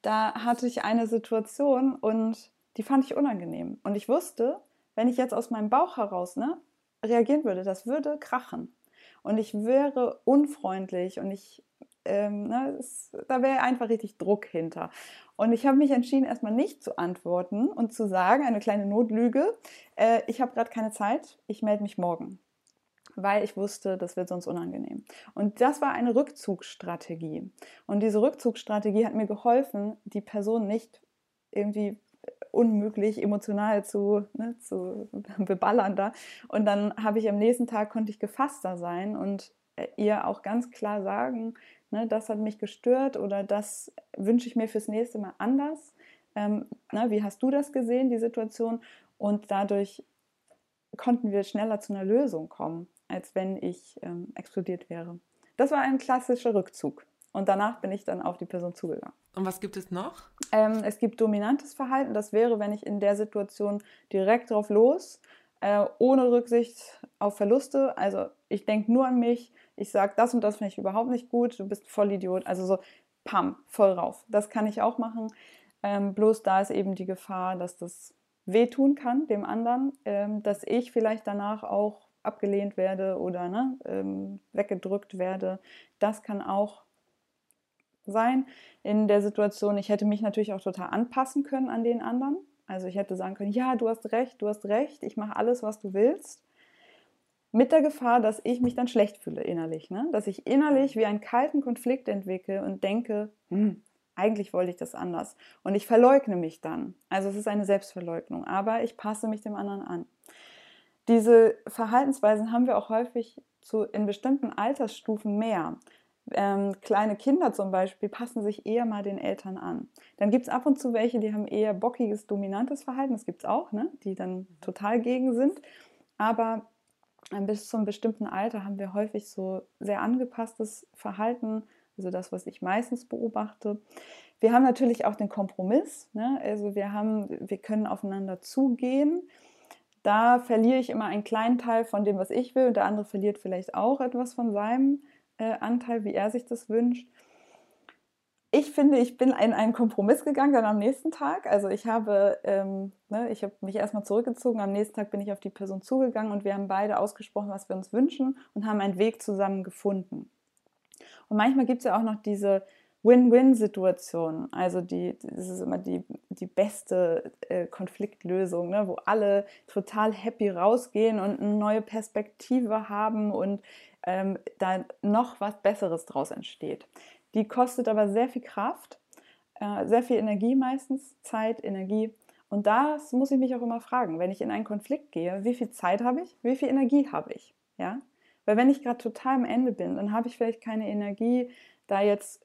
da hatte ich eine Situation und die fand ich unangenehm. Und ich wusste, wenn ich jetzt aus meinem Bauch heraus ne, reagieren würde, das würde krachen und ich wäre unfreundlich und ich, ähm, ne, es, da wäre einfach richtig Druck hinter. Und ich habe mich entschieden, erstmal nicht zu antworten und zu sagen, eine kleine Notlüge, äh, ich habe gerade keine Zeit, ich melde mich morgen. weil ich wusste, das wird sonst unangenehm. Und das war eine Rückzugsstrategie. Und diese Rückzugsstrategie hat mir geholfen, die Person nicht irgendwie unmöglich emotional zu, ne, zu beballern da. Und dann habe ich am nächsten Tag konnte ich gefasster sein und äh, ihr auch ganz klar sagen, ne, das hat mich gestört oder das wünsche ich mir fürs nächste Mal anders. Ähm, ne, wie hast du das gesehen, die Situation? Und dadurch konnten wir schneller zu einer Lösung kommen, als wenn ich ähm, explodiert wäre. Das war ein klassischer Rückzug. Und danach bin ich dann auf die Person zugegangen.
Und was gibt es noch?
Ähm, es gibt dominantes Verhalten. Das wäre, wenn ich in der Situation direkt drauf los, äh, ohne Rücksicht auf Verluste. Also ich denke nur an mich. Ich sage, das und das finde ich überhaupt nicht gut. Du bist voll Idiot. Also so, pam, voll rauf. Das kann ich auch machen. Ähm, bloß da ist eben die Gefahr, dass das wehtun kann dem anderen, ähm, dass ich vielleicht danach auch abgelehnt werde oder ne, ähm, weggedrückt werde. Das kann auch sein in der Situation. Ich hätte mich natürlich auch total anpassen können an den anderen. Also ich hätte sagen können, ja, du hast recht, du hast recht, ich mache alles, was du willst. Mit der Gefahr, dass ich mich dann schlecht fühle innerlich. Ne? Dass ich innerlich wie einen kalten Konflikt entwickle und denke, hm, eigentlich wollte ich das anders. Und ich verleugne mich dann. Also es ist eine Selbstverleugnung, aber ich passe mich dem anderen an. Diese Verhaltensweisen haben wir auch häufig zu, in bestimmten Altersstufen mehr ähm, kleine Kinder zum Beispiel passen sich eher mal den Eltern an. Dann gibt es ab und zu welche, die haben eher bockiges, dominantes Verhalten, das gibt es auch, ne? die dann total gegen sind. Aber ähm, bis zu einem bestimmten Alter haben wir häufig so sehr angepasstes Verhalten, also das, was ich meistens beobachte. Wir haben natürlich auch den Kompromiss, ne? also wir, haben, wir können aufeinander zugehen. Da verliere ich immer einen kleinen Teil von dem, was ich will, und der andere verliert vielleicht auch etwas von seinem äh, Anteil, wie er sich das wünscht. Ich finde, ich bin in einen Kompromiss gegangen dann am nächsten Tag. Also ich habe, ähm, ne, ich habe mich erstmal zurückgezogen. Am nächsten Tag bin ich auf die Person zugegangen und wir haben beide ausgesprochen, was wir uns wünschen und haben einen Weg zusammen gefunden. Und manchmal gibt es ja auch noch diese Win-Win-Situation. Also die, das ist immer die, die beste äh, Konfliktlösung, ne, wo alle total happy rausgehen und eine neue Perspektive haben und ähm, da noch was Besseres draus entsteht. Die kostet aber sehr viel Kraft, äh, sehr viel Energie meistens, Zeit, Energie. Und das muss ich mich auch immer fragen, wenn ich in einen Konflikt gehe, wie viel Zeit habe ich, wie viel Energie habe ich, ja? Weil wenn ich gerade total am Ende bin, dann habe ich vielleicht keine Energie, da jetzt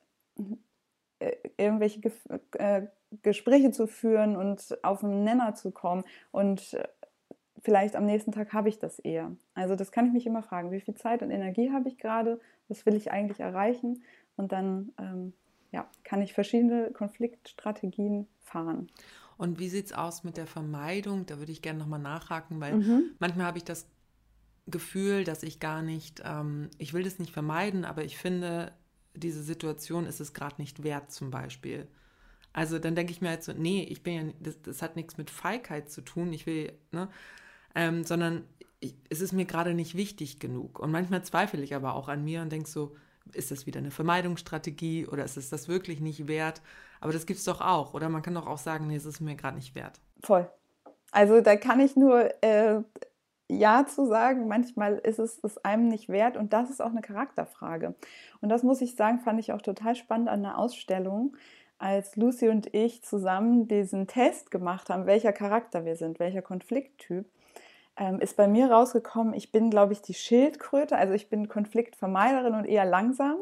äh, irgendwelche äh, Gespräche zu führen und auf einen Nenner zu kommen und äh, vielleicht am nächsten Tag habe ich das eher. Also das kann ich mich immer fragen, wie viel Zeit und Energie habe ich gerade, was will ich eigentlich erreichen und dann ähm, ja, kann ich verschiedene Konfliktstrategien fahren.
Und wie sieht es aus mit der Vermeidung? Da würde ich gerne nochmal nachhaken, weil mhm. manchmal habe ich das Gefühl, dass ich gar nicht, ähm, ich will das nicht vermeiden, aber ich finde, diese Situation ist es gerade nicht wert zum Beispiel. Also dann denke ich mir halt so, nee, ich bin ja, das, das hat nichts mit Feigheit zu tun. Ich will, ne? Ähm, sondern ich, es ist mir gerade nicht wichtig genug. Und manchmal zweifle ich aber auch an mir und denke so, ist das wieder eine Vermeidungsstrategie oder ist es das wirklich nicht wert? Aber das gibt es doch auch. Oder man kann doch auch sagen, nee, es ist mir gerade nicht wert.
Voll. Also da kann ich nur äh, Ja zu sagen. Manchmal ist es es einem nicht wert und das ist auch eine Charakterfrage. Und das muss ich sagen, fand ich auch total spannend an der Ausstellung, als Lucy und ich zusammen diesen Test gemacht haben, welcher Charakter wir sind, welcher Konflikttyp ähm, ist bei mir rausgekommen, ich bin, glaube ich, die Schildkröte, also ich bin Konfliktvermeiderin und eher langsam.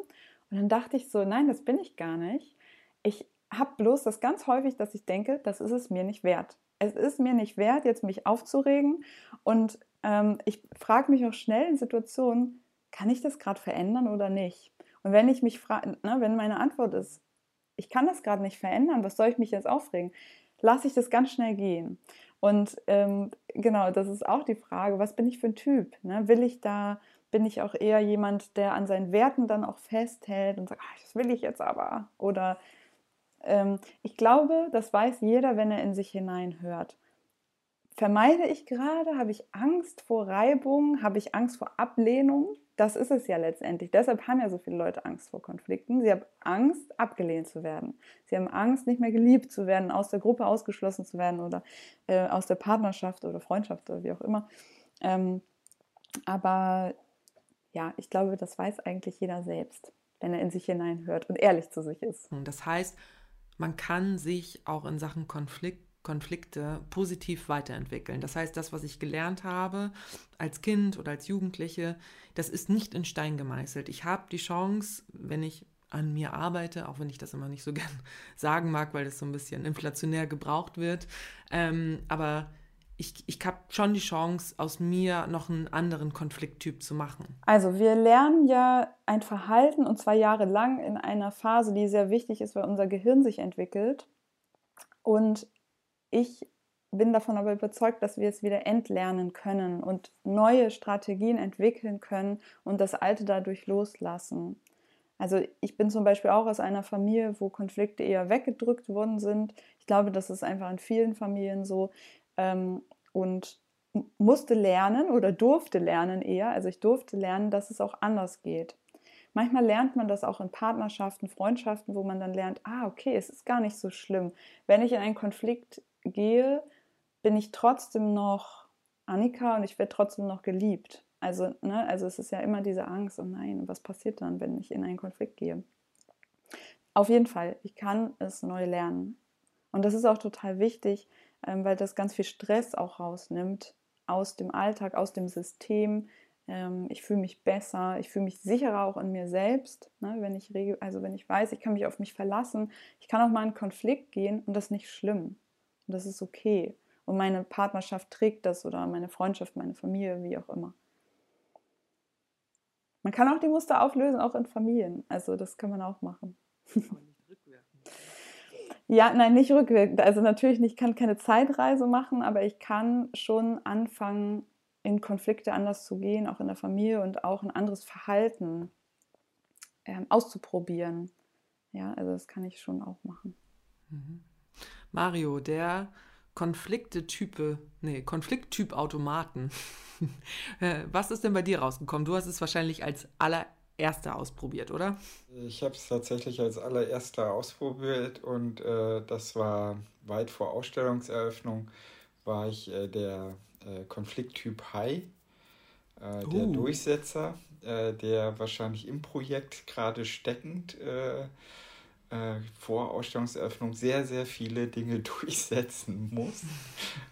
Und dann dachte ich so, nein, das bin ich gar nicht. Ich habe bloß das ganz häufig, dass ich denke, das ist es mir nicht wert. Es ist mir nicht wert, jetzt mich aufzuregen. Und ähm, ich frage mich auch schnell in Situationen, kann ich das gerade verändern oder nicht? Und wenn ich mich frage, ne, wenn meine Antwort ist, ich kann das gerade nicht verändern, was soll ich mich jetzt aufregen? Lasse ich das ganz schnell gehen. Und ähm, genau, das ist auch die Frage, was bin ich für ein Typ? Ne? Will ich da, bin ich auch eher jemand, der an seinen Werten dann auch festhält und sagt, ach, das will ich jetzt aber? Oder ähm, ich glaube, das weiß jeder, wenn er in sich hineinhört. Vermeide ich gerade? Habe ich Angst vor Reibung? Habe ich Angst vor Ablehnung? Das ist es ja letztendlich. Deshalb haben ja so viele Leute Angst vor Konflikten. Sie haben Angst, abgelehnt zu werden. Sie haben Angst, nicht mehr geliebt zu werden, aus der Gruppe ausgeschlossen zu werden oder äh, aus der Partnerschaft oder Freundschaft oder wie auch immer. Ähm, aber ja, ich glaube, das weiß eigentlich jeder selbst, wenn er in sich hineinhört und ehrlich zu sich ist.
Das heißt, man kann sich auch in Sachen Konflikt Konflikte positiv weiterentwickeln. Das heißt, das, was ich gelernt habe als Kind oder als Jugendliche, das ist nicht in Stein gemeißelt. Ich habe die Chance, wenn ich an mir arbeite, auch wenn ich das immer nicht so gern sagen mag, weil das so ein bisschen inflationär gebraucht wird. Ähm, aber ich, ich habe schon die Chance, aus mir noch einen anderen Konflikttyp zu machen.
Also wir lernen ja ein Verhalten und zwar jahrelang in einer Phase, die sehr wichtig ist, weil unser Gehirn sich entwickelt. Und ich bin davon aber überzeugt, dass wir es wieder entlernen können und neue Strategien entwickeln können und das Alte dadurch loslassen. Also ich bin zum Beispiel auch aus einer Familie, wo Konflikte eher weggedrückt worden sind. Ich glaube, das ist einfach in vielen Familien so. Ähm, und musste lernen oder durfte lernen eher. Also ich durfte lernen, dass es auch anders geht. Manchmal lernt man das auch in Partnerschaften, Freundschaften, wo man dann lernt, ah, okay, es ist gar nicht so schlimm. Wenn ich in einen Konflikt gehe, bin ich trotzdem noch Annika und ich werde trotzdem noch geliebt. Also, ne, also es ist ja immer diese Angst, oh nein, was passiert dann, wenn ich in einen Konflikt gehe? Auf jeden Fall, ich kann es neu lernen. Und das ist auch total wichtig, ähm, weil das ganz viel Stress auch rausnimmt aus dem Alltag, aus dem System. Ähm, ich fühle mich besser, ich fühle mich sicherer auch in mir selbst, ne, wenn ich also wenn ich weiß, ich kann mich auf mich verlassen, ich kann auch mal in einen Konflikt gehen und das ist nicht schlimm. Und das ist okay. Und meine Partnerschaft trägt das oder meine Freundschaft, meine Familie, wie auch immer. Man kann auch die Muster auflösen, auch in Familien. Also das kann man auch machen. ja, nein, nicht rückwirkend. Also natürlich nicht, ich kann keine Zeitreise machen, aber ich kann schon anfangen, in Konflikte anders zu gehen, auch in der Familie und auch ein anderes Verhalten ähm, auszuprobieren. Ja, also das kann ich schon auch machen.
Mhm. Mario, der Konflikte-Type, nee, Konflikttyp Automaten. Äh, was ist denn bei dir rausgekommen? Du hast es wahrscheinlich als allererster ausprobiert, oder?
Ich habe es tatsächlich als allererster ausprobiert und äh, das war weit vor Ausstellungseröffnung, war ich äh, der äh, Konflikttyp High, äh, der uh. Durchsetzer, äh, der wahrscheinlich im Projekt gerade steckend äh, vor Ausstellungseröffnung sehr, sehr viele Dinge durchsetzen muss.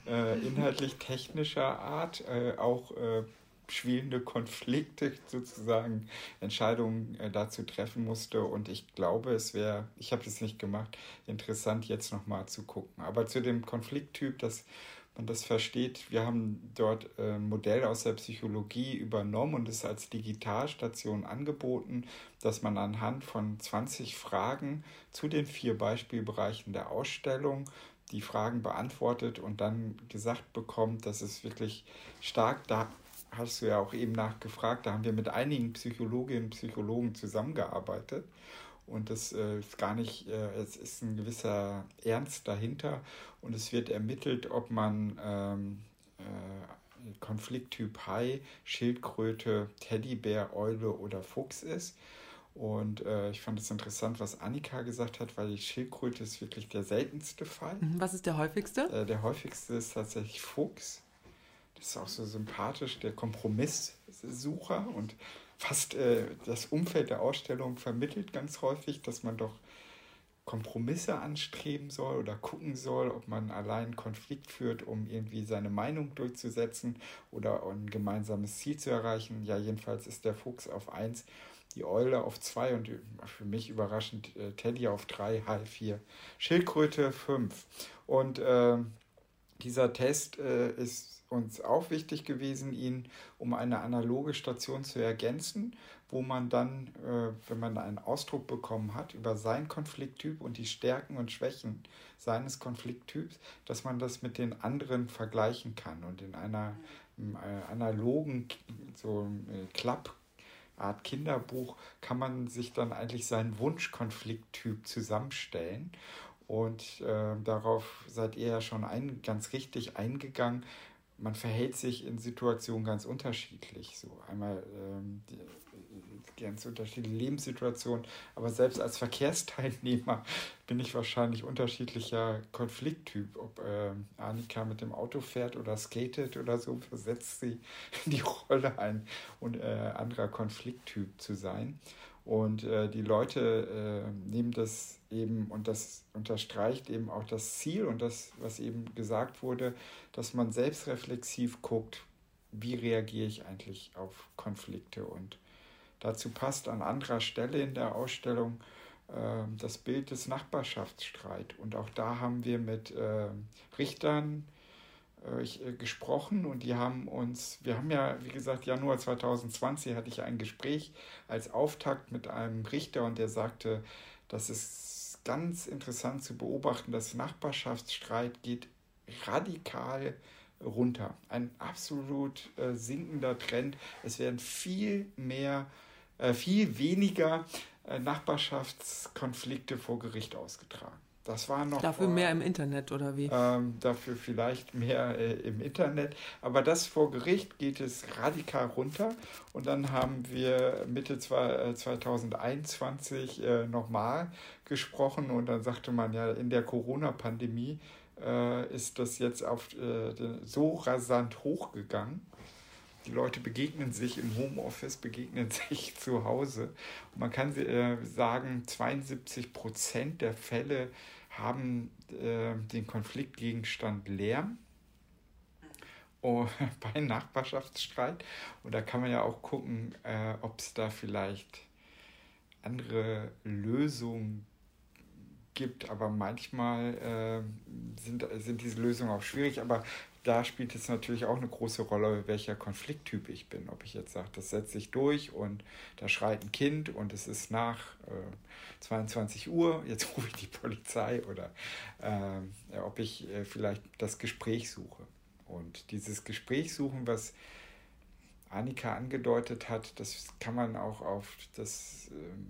Äh, inhaltlich technischer Art, äh, auch äh, schwelende Konflikte sozusagen, Entscheidungen äh, dazu treffen musste. Und ich glaube, es wäre, ich habe das nicht gemacht, interessant jetzt nochmal zu gucken. Aber zu dem Konflikttyp, das man das versteht. Wir haben dort ein äh, Modell aus der Psychologie übernommen und es als Digitalstation angeboten, dass man anhand von 20 Fragen zu den vier Beispielbereichen der Ausstellung die Fragen beantwortet und dann gesagt bekommt, dass es wirklich stark da hast du ja auch eben nachgefragt, da haben wir mit einigen Psychologinnen und Psychologen zusammengearbeitet und das äh, ist gar nicht, äh, es ist ein gewisser Ernst dahinter und es wird ermittelt, ob man ähm, äh, Konflikttyp Hai, Schildkröte, Teddybär, Eule oder Fuchs ist. Und äh, ich fand es interessant, was Annika gesagt hat, weil die Schildkröte ist wirklich der seltenste Fall.
Mhm, was ist der häufigste?
Äh, der häufigste ist tatsächlich Fuchs. Das ist auch so sympathisch, der Kompromisssucher und fast äh, das Umfeld der Ausstellung vermittelt ganz häufig, dass man doch Kompromisse anstreben soll oder gucken soll, ob man allein Konflikt führt, um irgendwie seine Meinung durchzusetzen oder ein gemeinsames Ziel zu erreichen. Ja, jedenfalls ist der Fuchs auf 1, die Eule auf 2 und für mich überraschend äh, Teddy auf 3, High 4, Schildkröte 5. Und äh, dieser Test äh, ist uns auch wichtig gewesen, ihn um eine analoge Station zu ergänzen, wo man dann, äh, wenn man einen Ausdruck bekommen hat über seinen Konflikttyp und die Stärken und Schwächen seines Konflikttyps, dass man das mit den anderen vergleichen kann und in einer äh, analogen so äh, Klapp Art Kinderbuch kann man sich dann eigentlich seinen Wunschkonflikttyp zusammenstellen. Und äh, darauf seid ihr ja schon ein, ganz richtig eingegangen, man verhält sich in Situationen ganz unterschiedlich. So einmal ähm, die, ganz unterschiedliche Lebenssituationen, aber selbst als Verkehrsteilnehmer bin ich wahrscheinlich unterschiedlicher Konflikttyp. Ob äh, Annika mit dem Auto fährt oder skatet oder so, versetzt sie in die Rolle, ein und, äh, anderer Konflikttyp zu sein. Und äh, die Leute äh, nehmen das eben, und das unterstreicht eben auch das Ziel und das, was eben gesagt wurde, dass man selbstreflexiv guckt, wie reagiere ich eigentlich auf Konflikte. Und dazu passt an anderer Stelle in der Ausstellung äh, das Bild des Nachbarschaftsstreit. Und auch da haben wir mit äh, Richtern, äh, äh, gesprochen und die haben uns, wir haben ja, wie gesagt, Januar 2020 hatte ich ein Gespräch als Auftakt mit einem Richter und der sagte, das ist ganz interessant zu beobachten, dass Nachbarschaftsstreit geht radikal runter. Ein absolut äh, sinkender Trend. Es werden viel mehr, äh, viel weniger äh, Nachbarschaftskonflikte vor Gericht ausgetragen. Das war noch.
Dafür vor, mehr im Internet oder wie?
Ähm, dafür vielleicht mehr äh, im Internet. Aber das vor Gericht geht es radikal runter. Und dann haben wir Mitte zwei, äh, 2021 äh, nochmal gesprochen. Und dann sagte man ja, in der Corona-Pandemie äh, ist das jetzt auf, äh, so rasant hochgegangen. Die Leute begegnen sich im Homeoffice, begegnen sich zu Hause. Und man kann äh, sagen, 72 Prozent der Fälle haben äh, den Konfliktgegenstand Lärm oh, bei Nachbarschaftsstreit. Und da kann man ja auch gucken, äh, ob es da vielleicht andere Lösungen gibt. Aber manchmal äh, sind, sind diese Lösungen auch schwierig. Aber da spielt es natürlich auch eine große Rolle, welcher Konflikttyp ich bin. Ob ich jetzt sage, das setze ich durch und da schreit ein Kind und es ist nach äh, 22 Uhr, jetzt rufe ich die Polizei oder äh, ob ich äh, vielleicht das Gespräch suche. Und dieses Gespräch suchen, was Annika angedeutet hat, das kann man auch auf das, ähm,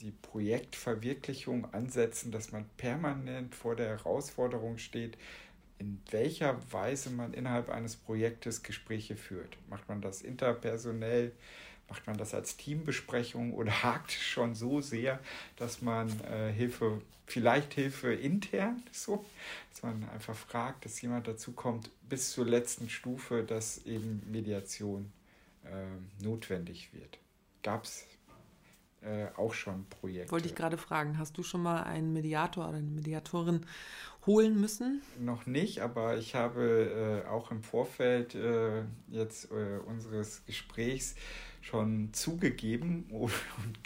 die Projektverwirklichung ansetzen, dass man permanent vor der Herausforderung steht, in welcher Weise man innerhalb eines Projektes Gespräche führt. Macht man das interpersonell? Macht man das als Teambesprechung oder hakt schon so sehr, dass man äh, Hilfe, vielleicht Hilfe intern, so, dass man einfach fragt, dass jemand dazu kommt, bis zur letzten Stufe, dass eben Mediation äh, notwendig wird. Gab es äh, auch schon Projekte.
Wollte ich gerade fragen, hast du schon mal einen Mediator oder eine Mediatorin holen müssen?
Noch nicht, aber ich habe äh, auch im Vorfeld äh, jetzt äh, unseres Gesprächs schon zugegeben und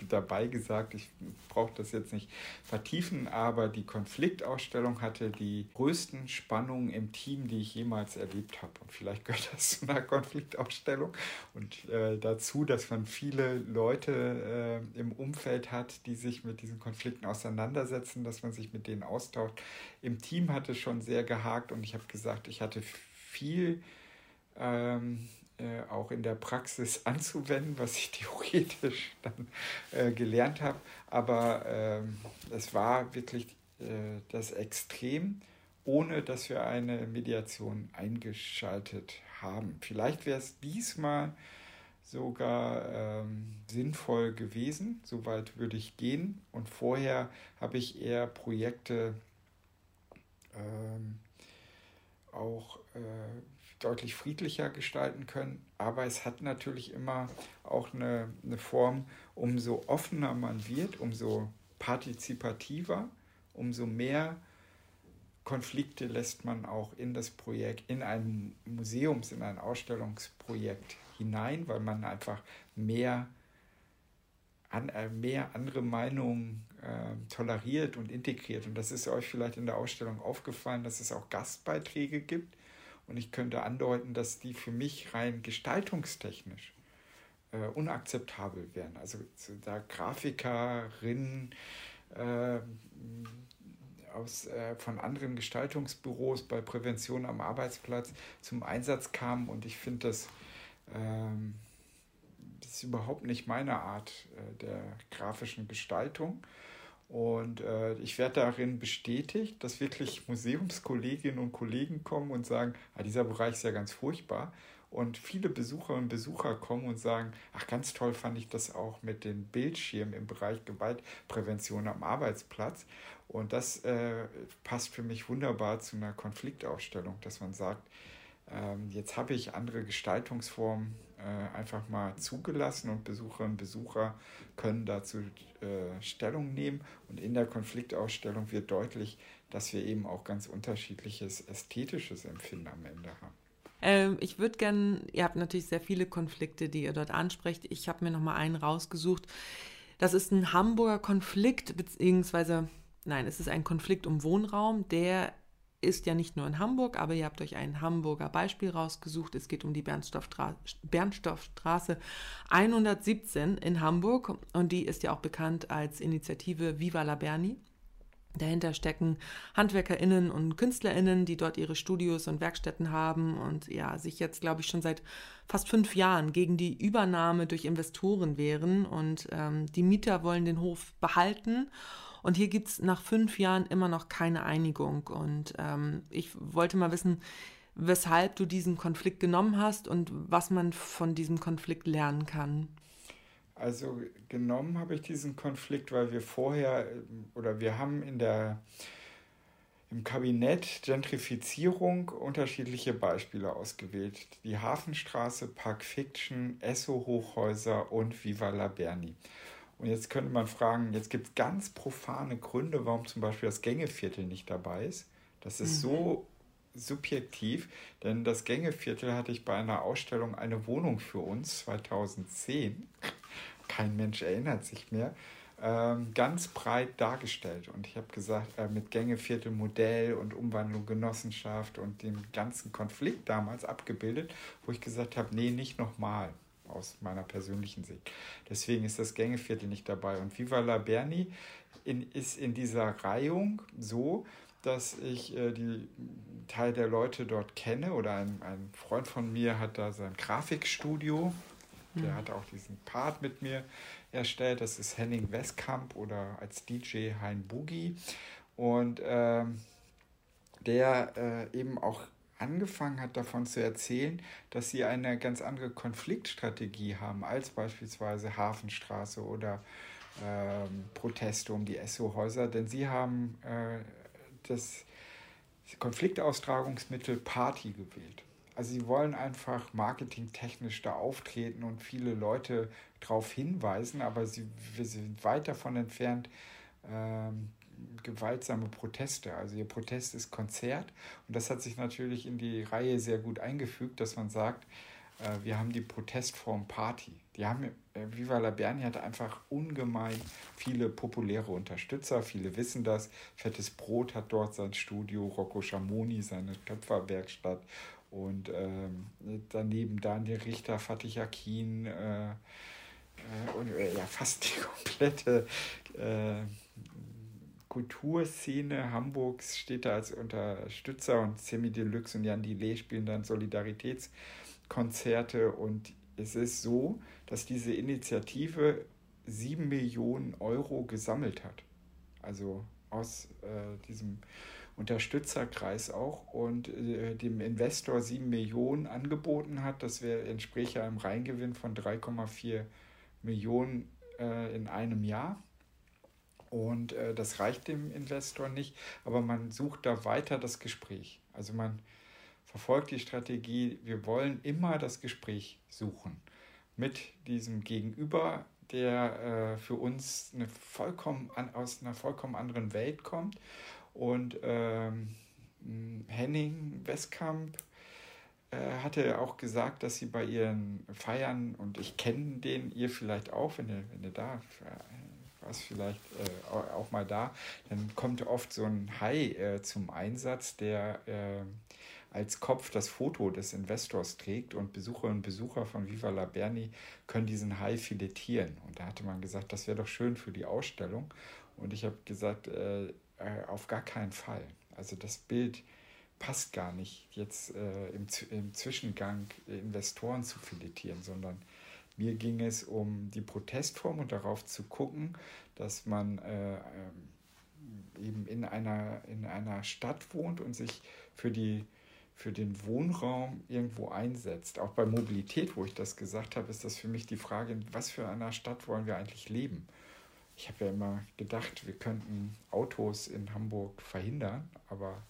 dabei gesagt, ich brauche das jetzt nicht vertiefen, aber die Konfliktausstellung hatte die größten Spannungen im Team, die ich jemals erlebt habe. Und vielleicht gehört das zu einer Konfliktausstellung und äh, dazu, dass man viele Leute äh, im Umfeld hat, die sich mit diesen Konflikten auseinandersetzen, dass man sich mit denen austauscht. Im Team hat es schon sehr gehakt und ich habe gesagt, ich hatte viel ähm, äh, auch in der Praxis anzuwenden, was ich theoretisch dann äh, gelernt habe. Aber ähm, es war wirklich äh, das Extrem, ohne dass wir eine Mediation eingeschaltet haben. Vielleicht wäre es diesmal sogar ähm, sinnvoll gewesen. Soweit würde ich gehen. Und vorher habe ich eher Projekte ähm, auch äh, deutlich friedlicher gestalten können. Aber es hat natürlich immer auch eine, eine Form, umso offener man wird, umso partizipativer, umso mehr Konflikte lässt man auch in das Projekt, in ein Museums-, in ein Ausstellungsprojekt hinein, weil man einfach mehr, an, äh, mehr andere Meinungen äh, toleriert und integriert. Und das ist euch vielleicht in der Ausstellung aufgefallen, dass es auch Gastbeiträge gibt und ich könnte andeuten, dass die für mich rein gestaltungstechnisch äh, unakzeptabel wären. Also da Grafikerinnen äh, aus, äh, von anderen Gestaltungsbüros bei Prävention am Arbeitsplatz zum Einsatz kamen und ich finde das, ähm, das ist überhaupt nicht meine Art äh, der grafischen Gestaltung. Und äh, ich werde darin bestätigt, dass wirklich Museumskolleginnen und Kollegen kommen und sagen, ah, dieser Bereich ist ja ganz furchtbar. Und viele Besucherinnen und Besucher kommen und sagen, ach, ganz toll fand ich das auch mit den Bildschirmen im Bereich Gewaltprävention am Arbeitsplatz. Und das äh, passt für mich wunderbar zu einer Konfliktausstellung, dass man sagt, ähm, jetzt habe ich andere Gestaltungsformen äh, einfach mal zugelassen und Besucherinnen und Besucher können dazu äh, Stellung nehmen. Und in der Konfliktausstellung wird deutlich, dass wir eben auch ganz unterschiedliches ästhetisches Empfinden am Ende haben.
Ähm, ich würde gerne, ihr habt natürlich sehr viele Konflikte, die ihr dort ansprecht. Ich habe mir noch mal einen rausgesucht. Das ist ein Hamburger Konflikt, beziehungsweise, nein, es ist ein Konflikt um Wohnraum, der ist ja nicht nur in Hamburg, aber ihr habt euch ein Hamburger Beispiel rausgesucht. Es geht um die Bernstoffstraße 117 in Hamburg und die ist ja auch bekannt als Initiative Viva la Berni. Dahinter stecken HandwerkerInnen und KünstlerInnen, die dort ihre Studios und Werkstätten haben und ja, sich jetzt, glaube ich, schon seit fast fünf Jahren gegen die Übernahme durch Investoren wehren. Und ähm, die Mieter wollen den Hof behalten. Und hier gibt es nach fünf Jahren immer noch keine Einigung. Und ähm, ich wollte mal wissen, weshalb du diesen Konflikt genommen hast und was man von diesem Konflikt lernen kann.
Also genommen habe ich diesen Konflikt, weil wir vorher oder wir haben in der im Kabinett Gentrifizierung unterschiedliche Beispiele ausgewählt. Die Hafenstraße, Park Fiction, Esso Hochhäuser und Viva la Berni. Und jetzt könnte man fragen, jetzt gibt es ganz profane Gründe, warum zum Beispiel das Gängeviertel nicht dabei ist. Das ist mhm. so subjektiv, denn das Gängeviertel hatte ich bei einer Ausstellung eine Wohnung für uns 2010 kein Mensch erinnert sich mehr, ähm, ganz breit dargestellt. Und ich habe gesagt, äh, mit Gängeviertel, Modell und Umwandlung Genossenschaft und dem ganzen Konflikt damals abgebildet, wo ich gesagt habe, nee, nicht nochmal aus meiner persönlichen Sicht. Deswegen ist das Gängeviertel nicht dabei. Und Viva la Berni in, ist in dieser Reihung so, dass ich äh, die Teil der Leute dort kenne oder ein, ein Freund von mir hat da sein Grafikstudio der mhm. hat auch diesen Part mit mir erstellt. Das ist Henning Westkamp oder als DJ Hein Boogie. Und ähm, der äh, eben auch angefangen hat davon zu erzählen, dass sie eine ganz andere Konfliktstrategie haben als beispielsweise Hafenstraße oder ähm, Proteste um die SO-Häuser, denn sie haben äh, das Konfliktaustragungsmittel Party gewählt. Also sie wollen einfach marketingtechnisch da auftreten und viele Leute darauf hinweisen, aber sie, wir sind weit davon entfernt, ähm, gewaltsame Proteste. Also ihr Protest ist Konzert und das hat sich natürlich in die Reihe sehr gut eingefügt, dass man sagt, äh, wir haben die Protestform Party. Die haben, äh, Viva la Berni hat einfach ungemein viele populäre Unterstützer, viele wissen das. Fettes Brot hat dort sein Studio, Rocco Schamoni seine Töpferwerkstatt und ähm, daneben Daniel Richter, Fatih Akin äh, äh, und äh, ja, fast die komplette äh, Kulturszene Hamburgs steht da als Unterstützer und Semi Deluxe und Jan Delay spielen dann Solidaritätskonzerte und es ist so, dass diese Initiative sieben Millionen Euro gesammelt hat. Also aus äh, diesem Unterstützerkreis auch und äh, dem Investor 7 Millionen angeboten hat. Das wäre entspräche einem Reingewinn von 3,4 Millionen äh, in einem Jahr. Und äh, das reicht dem Investor nicht, aber man sucht da weiter das Gespräch. Also man verfolgt die Strategie, wir wollen immer das Gespräch suchen mit diesem Gegenüber, der äh, für uns eine vollkommen an, aus einer vollkommen anderen Welt kommt und ähm, Henning Westkamp äh, hatte auch gesagt, dass sie bei ihren Feiern, und ich kenne den, ihr vielleicht auch, wenn ihr, wenn ihr da warst, vielleicht äh, auch mal da, dann kommt oft so ein Hai äh, zum Einsatz, der äh, als Kopf das Foto des Investors trägt und Besucherinnen und Besucher von Viva la Berni können diesen Hai filetieren. Und da hatte man gesagt, das wäre doch schön für die Ausstellung. Und ich habe gesagt, äh, äh, auf gar keinen Fall. Also das Bild passt gar nicht, jetzt äh, im, im Zwischengang Investoren zu filetieren, sondern Mir ging es um die Protestform und darauf zu gucken, dass man äh, ähm, eben in einer, in einer Stadt wohnt und sich für, die, für den Wohnraum irgendwo einsetzt. Auch bei Mobilität, wo ich das gesagt habe, ist das für mich die Frage, in was für einer Stadt wollen wir eigentlich leben? Ich habe ja immer gedacht, wir könnten Autos in Hamburg verhindern, aber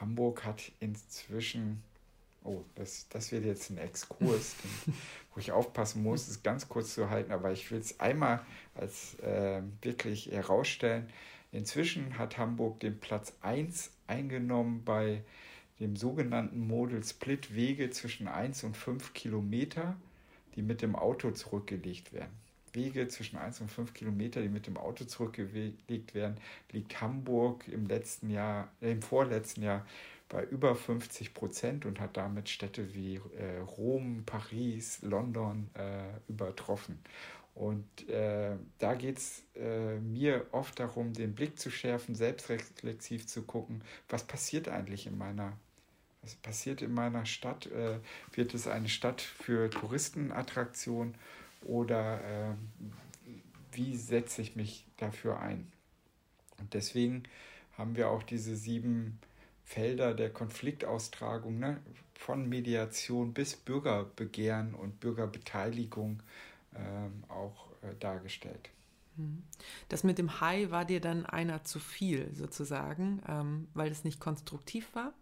Hamburg hat inzwischen Oh, das, das wird jetzt ein Exkurs, den, wo ich aufpassen muss, es ganz kurz zu halten, aber ich will es einmal als äh, wirklich herausstellen. Inzwischen hat Hamburg den Platz 1 eingenommen bei dem sogenannten Model Split Wege zwischen 1 und 5 Kilometer, die mit dem Auto zurückgelegt werden. Wege zwischen 1 und 5 Kilometer, die mit dem Auto zurückgelegt werden, liegt Hamburg im letzten Jahr, äh, im vorletzten Jahr bei über 50 Prozent und hat damit Städte wie äh, Rom, Paris, London äh, übertroffen. Und äh, da geht es äh, mir oft darum, den Blick zu schärfen, selbstreflexiv zu gucken, was passiert eigentlich in meiner, was passiert in meiner Stadt? Äh, wird es eine Stadt für Touristenattraktion oder äh, wie setze ich mich dafür ein? Und deswegen haben wir auch diese sieben Felder der Konfliktaustragung, ne, von Mediation bis Bürgerbegehren und Bürgerbeteiligung ähm, auch äh, dargestellt.
Mhm. Das mit dem Hai war dir dann einer zu viel sozusagen, ähm, weil es nicht konstruktiv war?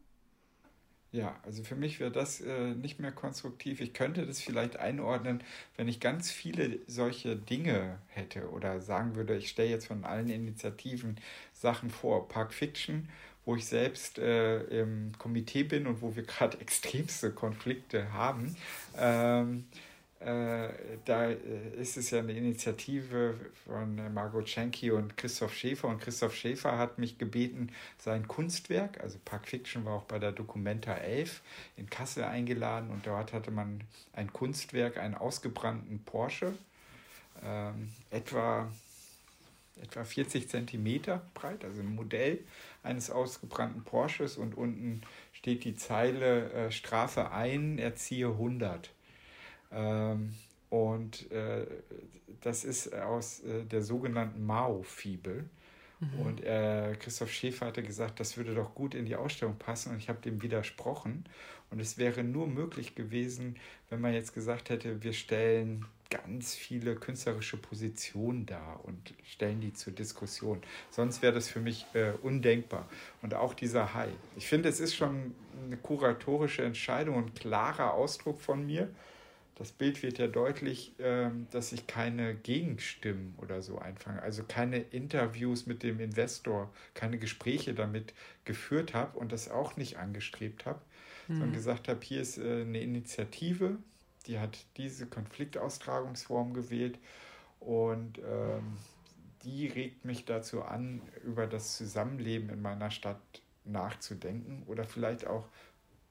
Ja, also für mich wäre das äh, nicht mehr konstruktiv. Ich könnte das vielleicht einordnen, wenn ich ganz viele solche Dinge hätte oder sagen würde, ich stelle jetzt von allen Initiativen Sachen vor. Park Fiction wo ich selbst äh, im Komitee bin und wo wir gerade extremste Konflikte haben. Ähm, äh, da äh, ist es ja eine Initiative von äh, Margot Schenke und Christoph Schäfer. Und Christoph Schäfer hat mich gebeten, sein Kunstwerk, also Park Fiction war auch bei der Documenta 11 in Kassel eingeladen. Und dort hatte man ein Kunstwerk, einen ausgebrannten Porsche, ähm, etwa, etwa 40 Zentimeter breit, also ein Modell eines ausgebrannten Porsches und unten steht die Zeile äh, Strafe ein, erziehe 100. Ähm, und äh, das ist aus äh, der sogenannten Mao-Fibel. Mhm. Und äh, Christoph Schäfer hatte gesagt, das würde doch gut in die Ausstellung passen und ich habe dem widersprochen. Und es wäre nur möglich gewesen, wenn man jetzt gesagt hätte, wir stellen ganz viele künstlerische Positionen dar und stellen die zur Diskussion. Sonst wäre das für mich äh, undenkbar. Und auch dieser Hai. Ich finde, es ist schon eine kuratorische Entscheidung und klarer Ausdruck von mir. Das Bild wird ja deutlich, äh, dass ich keine Gegenstimmen oder so einfange, also keine Interviews mit dem Investor, keine Gespräche damit geführt habe und das auch nicht angestrebt habe, mhm. sondern gesagt habe, hier ist äh, eine Initiative, die hat diese Konfliktaustragungsform gewählt und ähm, die regt mich dazu an, über das Zusammenleben in meiner Stadt nachzudenken oder vielleicht auch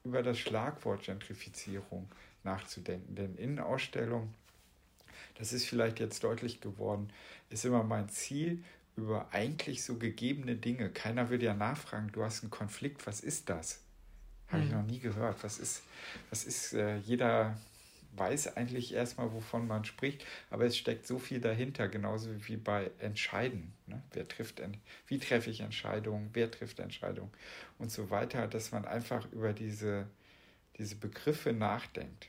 über das Schlagwort Gentrifizierung nachzudenken. Denn Innenausstellung, das ist vielleicht jetzt deutlich geworden, ist immer mein Ziel, über eigentlich so gegebene Dinge. Keiner würde ja nachfragen, du hast einen Konflikt, was ist das? Habe ich hm. noch nie gehört. Was ist, was ist äh, jeder weiß eigentlich erstmal, wovon man spricht, aber es steckt so viel dahinter, genauso wie bei Entscheiden. Ne? Wer trifft, wie treffe ich Entscheidungen, wer trifft Entscheidungen und so weiter, dass man einfach über diese, diese Begriffe nachdenkt.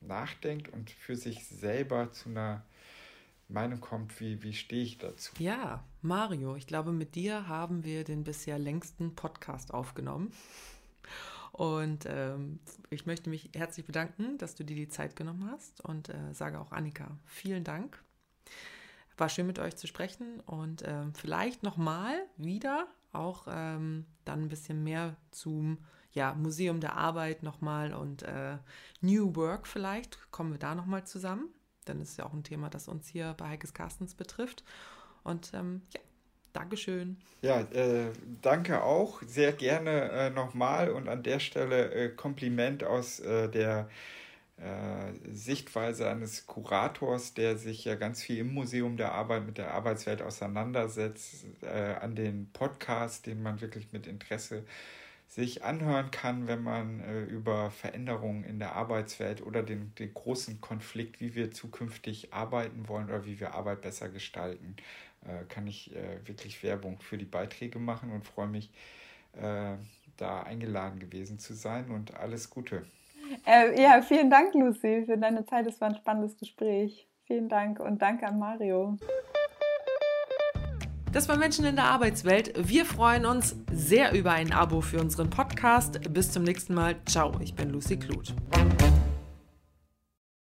Nachdenkt und für sich selber zu einer Meinung kommt, wie, wie stehe ich dazu.
Ja, Mario, ich glaube, mit dir haben wir den bisher längsten Podcast aufgenommen. Und ähm, ich möchte mich herzlich bedanken, dass du dir die Zeit genommen hast und äh, sage auch Annika, vielen Dank. War schön mit euch zu sprechen und äh, vielleicht nochmal wieder auch ähm, dann ein bisschen mehr zum ja, Museum der Arbeit nochmal und äh, New Work vielleicht. Kommen wir da nochmal zusammen. Dann ist ja auch ein Thema, das uns hier bei Heikes Carstens betrifft. Und ähm, ja, Dankeschön.
Ja, äh, danke auch. Sehr gerne äh, nochmal und an der Stelle äh, Kompliment aus äh, der äh, Sichtweise eines Kurators, der sich ja ganz viel im Museum der Arbeit mit der Arbeitswelt auseinandersetzt, äh, an den Podcast, den man wirklich mit Interesse sich anhören kann, wenn man äh, über Veränderungen in der Arbeitswelt oder den, den großen Konflikt, wie wir zukünftig arbeiten wollen oder wie wir Arbeit besser gestalten, kann ich äh, wirklich Werbung für die Beiträge machen und freue mich, äh, da eingeladen gewesen zu sein und alles Gute.
Äh, ja, vielen Dank, Lucy, für deine Zeit. Es war ein spannendes Gespräch. Vielen Dank und danke an Mario.
Das war Menschen in der Arbeitswelt. Wir freuen uns sehr über ein Abo für unseren Podcast. Bis zum nächsten Mal. Ciao, ich bin Lucy Kluth.